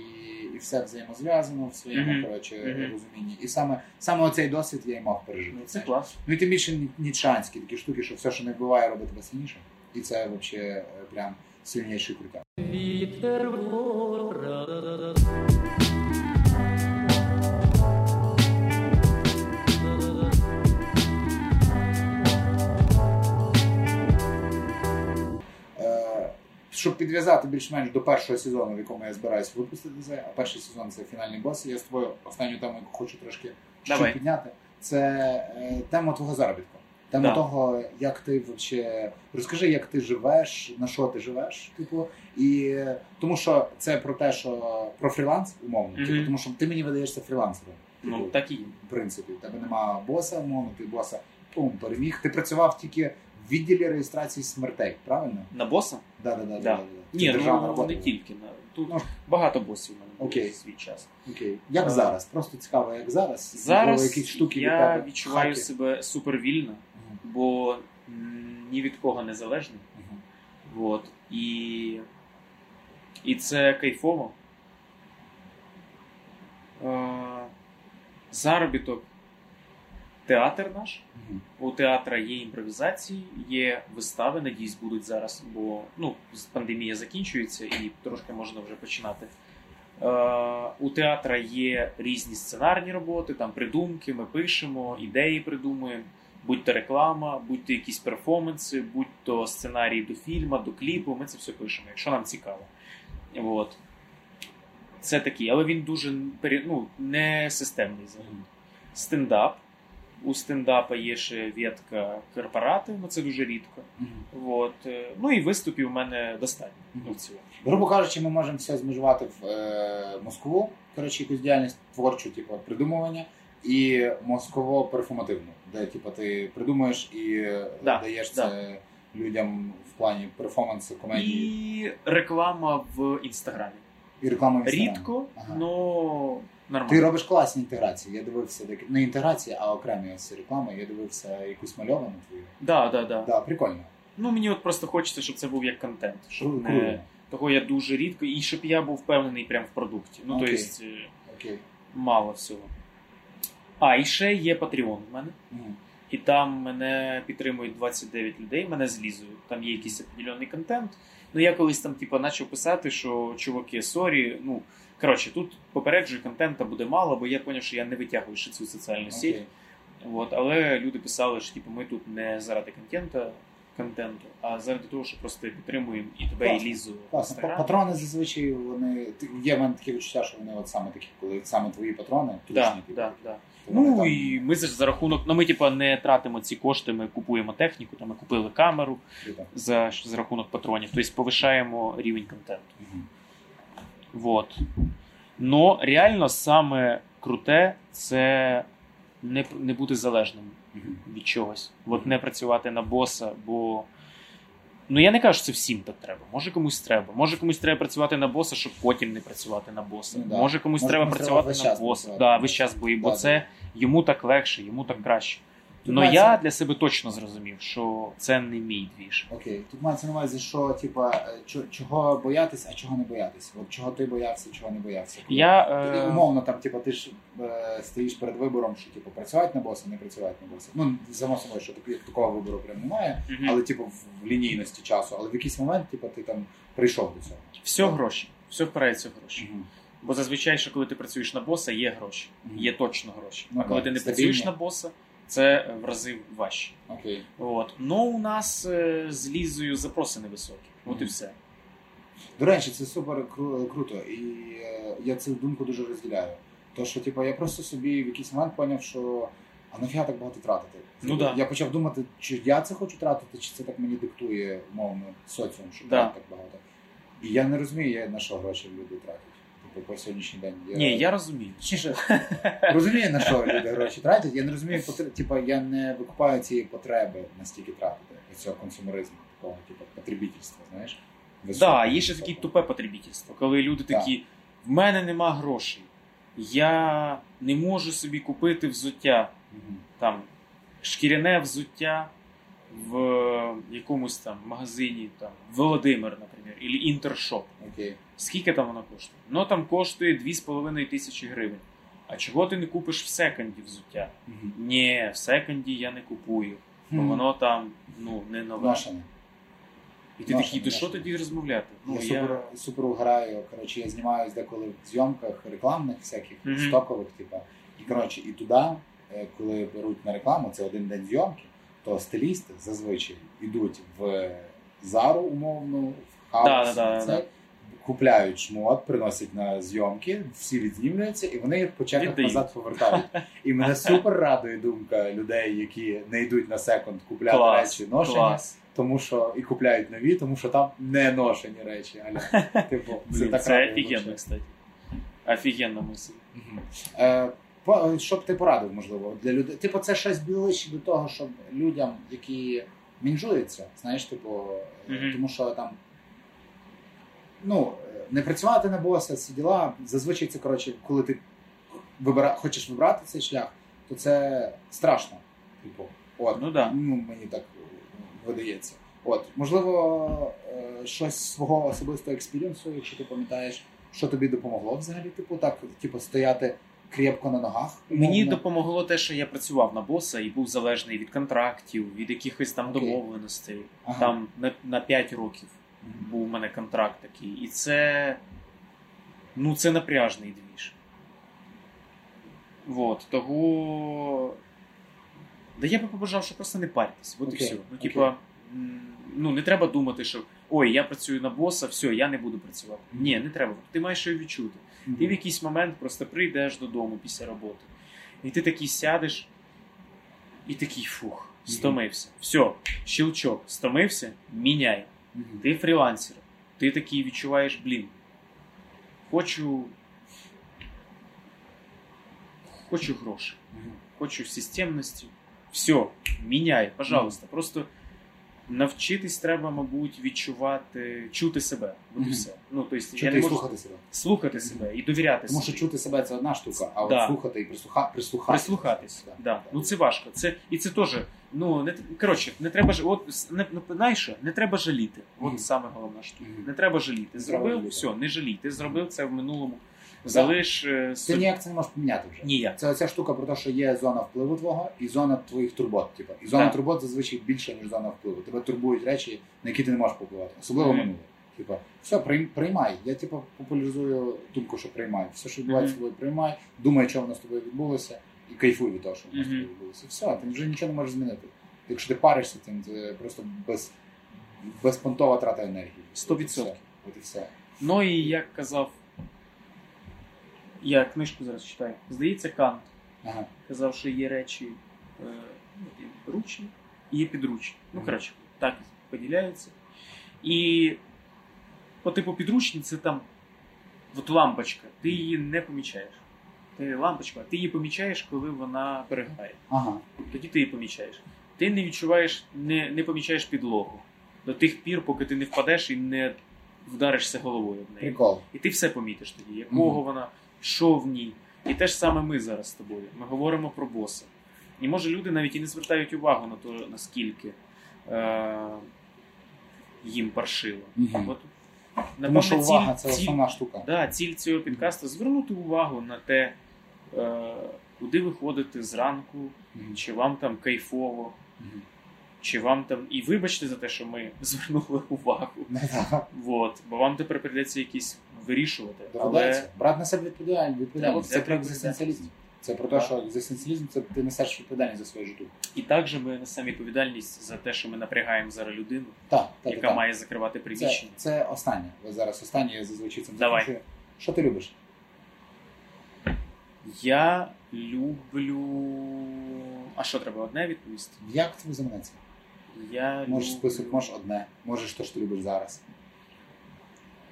і все взаємозв'язано в своєму Мгм. коротше, Мгм. розумінні. І саме, саме оцей досвід я й мав пережити. Ну, це клас. Ну і тим більше нічанські такі штуки, що все, що не вбиває, робить тебе сильніше. І це взагалі прям сильніший крутяк. Вітер вора. Щоб підв'язати більш-менш до першого сезону, в якому я збираюся випустити це, а перший сезон це фінальний бос. Я з тобою останню тему, яку хочу трошки підняти. Це е, тема твого заробітку. Тема Да. того, як ти вообще розкажи, як ти живеш, на що ти живеш, типу, і тому що це про те, що про фріланс, умовно, Мгм. типу, тому що ти мені видаєшся фрілансером. Ну, Типу, так і в принципі, тебе нема боса, умовно, ти боса пум, переміг. Ти працював тільки в відділі реєстрації смертей, правильно? На боса? Да, да, да, Да. Це Ні, державна ну не тільки. на- Тут Ну, багато босів мене Окей. в свій час. Окей. Як А. зараз? Просто цікаво, як зараз. Можливо, Зараз якісь штуки я відчуваю хаки. себе супервільно. Бо ні від кого не залежний. Мгм. Вот. І, і це кайфово. Е, заробіток театр наш. Мгм. У театра є імпровізації, є вистави, надіюсь, будуть зараз, бо ну, пандемія закінчується і трошки можна вже починати. У театра є різні сценарні роботи, там придумки, ми пишемо, ідеї придумуємо, будь то реклама, будь то якісь перформанси, будь то сценарії до фільму, до кліпу, ми це все пишемо, якщо нам цікаво. От. Це такий, але він дуже ну, не системний взагалі. Стендап. У стендапа є ще ветка корпорати, ну це дуже рідко. Мгм. От. е, Ну і виступів у мене достатньо. Ну, в цілому. Грубо кажучи, ми можемо все змежувати в е, Москву, коротше, якусь діяльність творчу, типу, придумування, і мозково-перформативну, де типу, ти придумуєш і е, Да, даєш да. це людям в плані перформансу, комедії І реклама в інстаграмі. і, реклами в Інстаграмі. Рідко, Ага. но нормально. Ти робиш класні інтеграції. Я дивився не інтеграції, а окремі ось реклами. Я дивився якусь мальовану твою. Да, да, да. Да, прикольно. Ну мені от просто хочеться, щоб це був як контент. Щоб не... Того я дуже рідко, і щоб я був впевнений прямо в продукті. Ну, Окей. то есть, е, Окей. мало всього. А, і ще є Patreon в мене. Мгм. І там мене підтримують 29 людей, мене злізують. Там є якийсь определений контент. Ну я колись там, типу, почав писати, що чуваки, sorry, ну. Коротше, тут попереджую, контента буде мало, бо я зрозумів, що я не витягую ще цю соціальну сеть. Окей. От, але люди писали, що типу, ми тут не заради контента, контенту, а заради того, що просто підтримуємо і тебе, Класно. і лізу в Класно. Па- інстаграм. Патрони зазвичай вони. ти- Є в мене таке відчуття, що вони от саме такі, коли саме твої патрони, Да, да, да. Ну там- і ми за за рахунок, ну ми типу, не тратимо ці кошти, ми купуємо техніку, там ми купили камеру за, за рахунок патронів, тобто повишаємо рівень контенту. Мгм. Вот. Но реально саме круте це не, не бути залежним від чогось. От не працювати на боса, бо. Ну я не кажу, що це всім так треба. Може комусь треба. Може комусь треба працювати на боса, щоб потім не працювати на боса. Ну, да. Може комусь Може, треба комусь працювати треба весь на час боса. працювати. Да, весь час бої, бо Да, це йому так легше, йому так краще. Ну я для себе точно зрозумів, що це не мій двіж. Окей, тут мається на увазі, що типа е, чого боятись, а чого не боятись. От чого ти боявся, чого не боявся. Коли- Я, Ти, е, умовно там, типа, ти ж е, стоїш перед вибором, що типу працювати на боса, не працювати на боса. Ну само собою, що так- такого вибору прям немає, мгм. але типу в, лінійності часу. Але в якийсь момент, типу, ти там прийшов до цього. все гроші. Все впирається в гроші. Мгм. Бо зазвичай, що коли ти працюєш на боса, є гроші. Мгм. Є точно гроші. Ну а коли да, ти не стабільні. працюєш на боса, це в рази важче. Окей. От. Ну, у нас е, з Лізою запроси невисокі. От і все. До речі, це супер кру- круто, і е, я цю думку дуже розділяю. То, що типу, я просто собі в якийсь момент поняв, що а нафіга так багато тратити. Ну да. Я почав думати, чи я це хочу тратити, чи це так мені диктує умовно соціум, що Да. тратить так багато. І я не розумію, я на що гроші люди тратять. Типу по сьогоднішній день. Ні, я розумію. Точніше, розумію, на що люди гроші тратять. Я не розумію, типу, я не викупаю цієї потреби настільки тратити цього консумеризму, такого, типу, потребітельства, знаєш. Так, да, є ще таке тупе потребітельство, коли люди Так. такі: в мене нема грошей, я не можу собі купити взуття, Мгм. там, шкіряне взуття в якомусь там магазині, там, Володимир, наприклад, або Інтершоп. Окей. Скільки там воно коштує? Ну там коштує 2,5 тисячі гривень. А чого ти не купиш в секонді взуття? Мгм. Ні, в секонді я не купую, бо Мгм. воно там ну, не нове. Ношене. І ти такий, то що тоді розмовляти? Ну, я, я... супер, супер граю. Коротше, я знімаюсь деколи в зйомках рекламних всяких Мгм. стокових, типа. І коротше, і туди, е, коли беруть на рекламу, це один день зйомки, то стилісти зазвичай йдуть в Зару умовну, в House, Да, да, да, купляють шмот, приносять на зйомки, всі відзнімлюються, і вони їх по чеках назад повертають. І мене супер радує думка людей, які не йдуть на секунд купляти Клас, речі ношені клас. тому що і купляють нові, тому що там не ношені речі. Аля. Типу, це Блін, так це офігенно, кстати. Офігенна мисль. Е, по- Що б ти порадив, можливо, для людей? Типу, це щось ближче до того, щоб людям, які мінжуються, знаєш, типу, е, Мгм. тому що там. Ну, е, не працювати на боса, ці діла. Зазвичай це коротше, коли ти вибира... хочеш вибрати цей шлях, то це страшно. Типу, от, Ну да. ну, мені так е, видається. От, можливо, е, щось свого особистого experience у, якщо ти пам'ятаєш, що тобі допомогло взагалі, типу, так, типу, стояти крепко на ногах. Мені допомогло те, що я працював на боса і був залежний від контрактів, від якихось там домовленостей. Ага. Там на, на 5 років був у мене контракт такий. І це. Ну, це напряжний двіж. Вот, того. Да я би побажав, що просто не паритись. От Окей, і все. Ну, типа, м, ну не треба думати, що ой, я працюю на боса, все, я не буду працювати. Ні, не треба. Ти маєш його відчути. Мгм. Ти в якийсь момент просто прийдеш додому після роботи. І ти такий сядеш, і такий фух, стомився. Все, щелчок, стомився, міняй. Мгм. Ти фрілансер. Ти такий відчуваєш, блін. Хочу. Хочу грошей. Хочу системності. Все, міняй, пожалуйста. Просто навчитись треба, мабуть, відчувати, чути себе. От і все. Ну, тобто, я Чути не і можу слухати себе. слухати себе і довіряти Тому що собі. чути себе це одна штука, а Да. от слухати і прислуха... прислухатися. Прислухатись. Да. Да. Ну це важко. Це, і це теж. Ну, не, коротше, не треба ж. От, не, не, знаєш що? не треба жаліти. От саме головна штука. Не треба жаліти. Зробив, все, не жалій. Ти зробив це в минулому. Залиш е, Ти собі. ніяк це не можеш поміняти вже. Ніяк. Це оця штука про те, що є зона впливу твого і зона твоїх турбот. Типу. І зона Так. турбот зазвичай більше, ніж зона впливу. Тебе турбують речі, на які ти не можеш попливати. Особливо Мгм. минуле. Типу, все, прийм- приймай. Я типу, популяризую думку, що приймай. Все, що відбувається з тобою, приймай, думай, що воно з тобою відбулося, і кайфуй від того, що воно з Мгм. тобою відбулося. Все, ти вже нічого не можеш змінити. Якщо ти паришся, тим це просто без, безпонтова трата енергії. Сто відсотків. От і все. Ну і як казав. Я книжку зараз читаю. Здається, Кант Ага. казав, що є речі е, ну, ручні і є підручні. Ну, Мгм. коротше, так поділяються. І по типу підручні це там от лампочка, ти її не помічаєш. Ти лампочка, ти її помічаєш, коли вона переграє. Ага. Тоді ти її помічаєш. Ти не відчуваєш, не, не помічаєш підлогу до тих пір, поки ти не впадеш і не вдаришся головою в неї. Прикол. І ти все помітиш тоді, якого Мгм. вона, що в ній. І те ж саме ми зараз з тобою. Ми говоримо про боса. І може люди навіть і не звертають увагу на те, наскільки е- їм паршиво. Мгм. От, Тому що увага ціль, це ціль, основна штука. да, ціль цього підкасту звернути увагу на те, е- куди ви ходите зранку, Мгм. чи вам там кайфово, Мгм. Чи вам там. І вибачте за те, що ми звернули увагу. Вот, бо вам тепер прийдеться якісь вирішувати. Але Доведеться. Брати на себе відповідальність. відповідальність. Це про екзистенціалізм. Це про те, що екзистенціалізм це ти несеш відповідальність за своє життя. І також ми несемо відповідальність за те, що ми напрягаємо зараз людину, Так, так, яка так. має закривати Це, приміщення. це останнє. Ви зараз останнє я зазвичай цим Давай. закінчую. Що ти любиш? Я люблю. А що треба одне відповісти? Як тобі заманеться? Я Можеш список, можеш одне. Можеш те, що ти любиш зараз.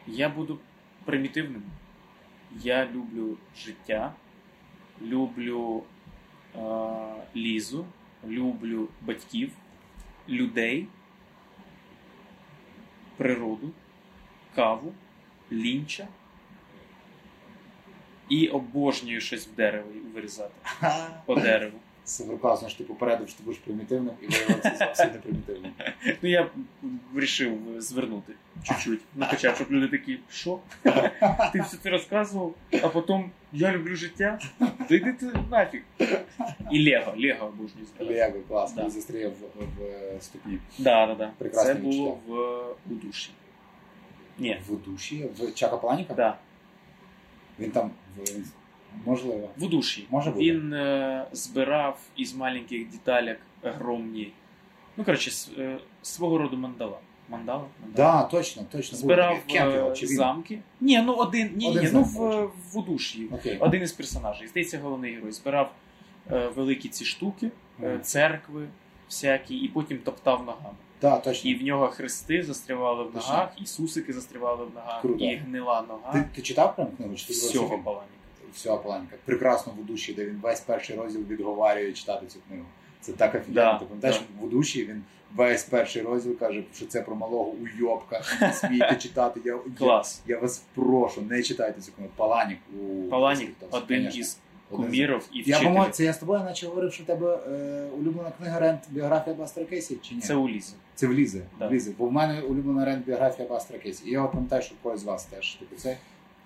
Я буду примітивним. Я люблю життя, люблю е- лізу, люблю батьків, людей, природу, каву, лінча. І обожнюю щось в дерево вирізати по дереву. Супер класно, що ти попередив, що ти будеш примітивним і виявилося зовсім не примітивним. Ну я вирішив звернути чуть-чуть. Ну, хоча, щоб люди такі, що? Ти все це розказував, а потім я люблю життя. Та йди ти нафіг. І Лего, Лего обожнюю збирати. Лего, клас, Да. застряв в, в е, ступні. Да, да, да. Прекрасне Це було в у душі. Ні, В душі, в Чака Паланіка? да. Він там в він- можливо. В удуші. Може бути. Він е, збирав із маленьких деталек огромні. Ну, коротше, с- е, свого роду мандала. Мандала? Мандала? Да, точно, точно. був Збирав його, е, чи він? замки. Ні, ну один. Ні, Один ні, ну замок, в, коротше. в удуші. Окей. Один із персонажей. Здається, головний герой. Збирав е, великі ці штуки, е, Мгм. церкви всякі, і потім топтав ногами. Да, точно. І в нього хрести застрявали в Точно. ногах, Ісусики застрявали в ногах, Круто. і гнила нога Ти, ти читав прям книгу? Чи ти всього дивився фільм? паланіка. Всього Паланіка. Прекрасно в душі, де він весь перший розділ відговарює читати цю книгу. Це так офігенно. Да, Ти пам'ятаєш, да. в душі він весь перший розділ каже, що це про малого уйобка. Смійте читати. Я, я, Клас. я вас прошу, не читайте цю книгу. Паланік у Паланік один конечно. із кумірів і вчителів. по-моєму, це я з тобою наче говорив, що в тебе е, улюблена книга Рент біографія Бастера Кейсі, чи ні? Це у Лізи. Це влізе. Да. Влізе. Бо в мене улюблена Рент біографія Бастера Кейсі. І я пам'ятаю, що когось з вас теж. Типу, це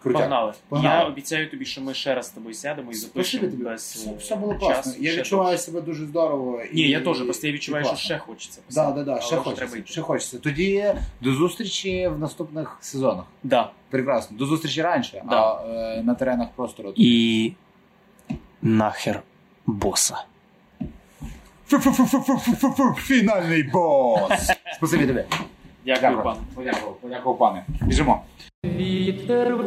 Крутяк. Погнали. Погнали. Я обіцяю тобі, що ми ще раз з тобою сядемо і запишемо тобі. без Все, е, все було часу. класно. Я відчуваю себе дуже здорово. Ні, і- я теж, просто я відчуваю, що ще хочеться Да, да, да, ще хочеться, ще хочеться. Тоді до зустрічі в наступних сезонах. Да. Прекрасно. До зустрічі раніше, Да. а е, на теренах простору. І нахер боса. Фінальний бос. Спасибі тобі. Дякую, пане. Подякував, подякував, пане. Біжимо. Вітер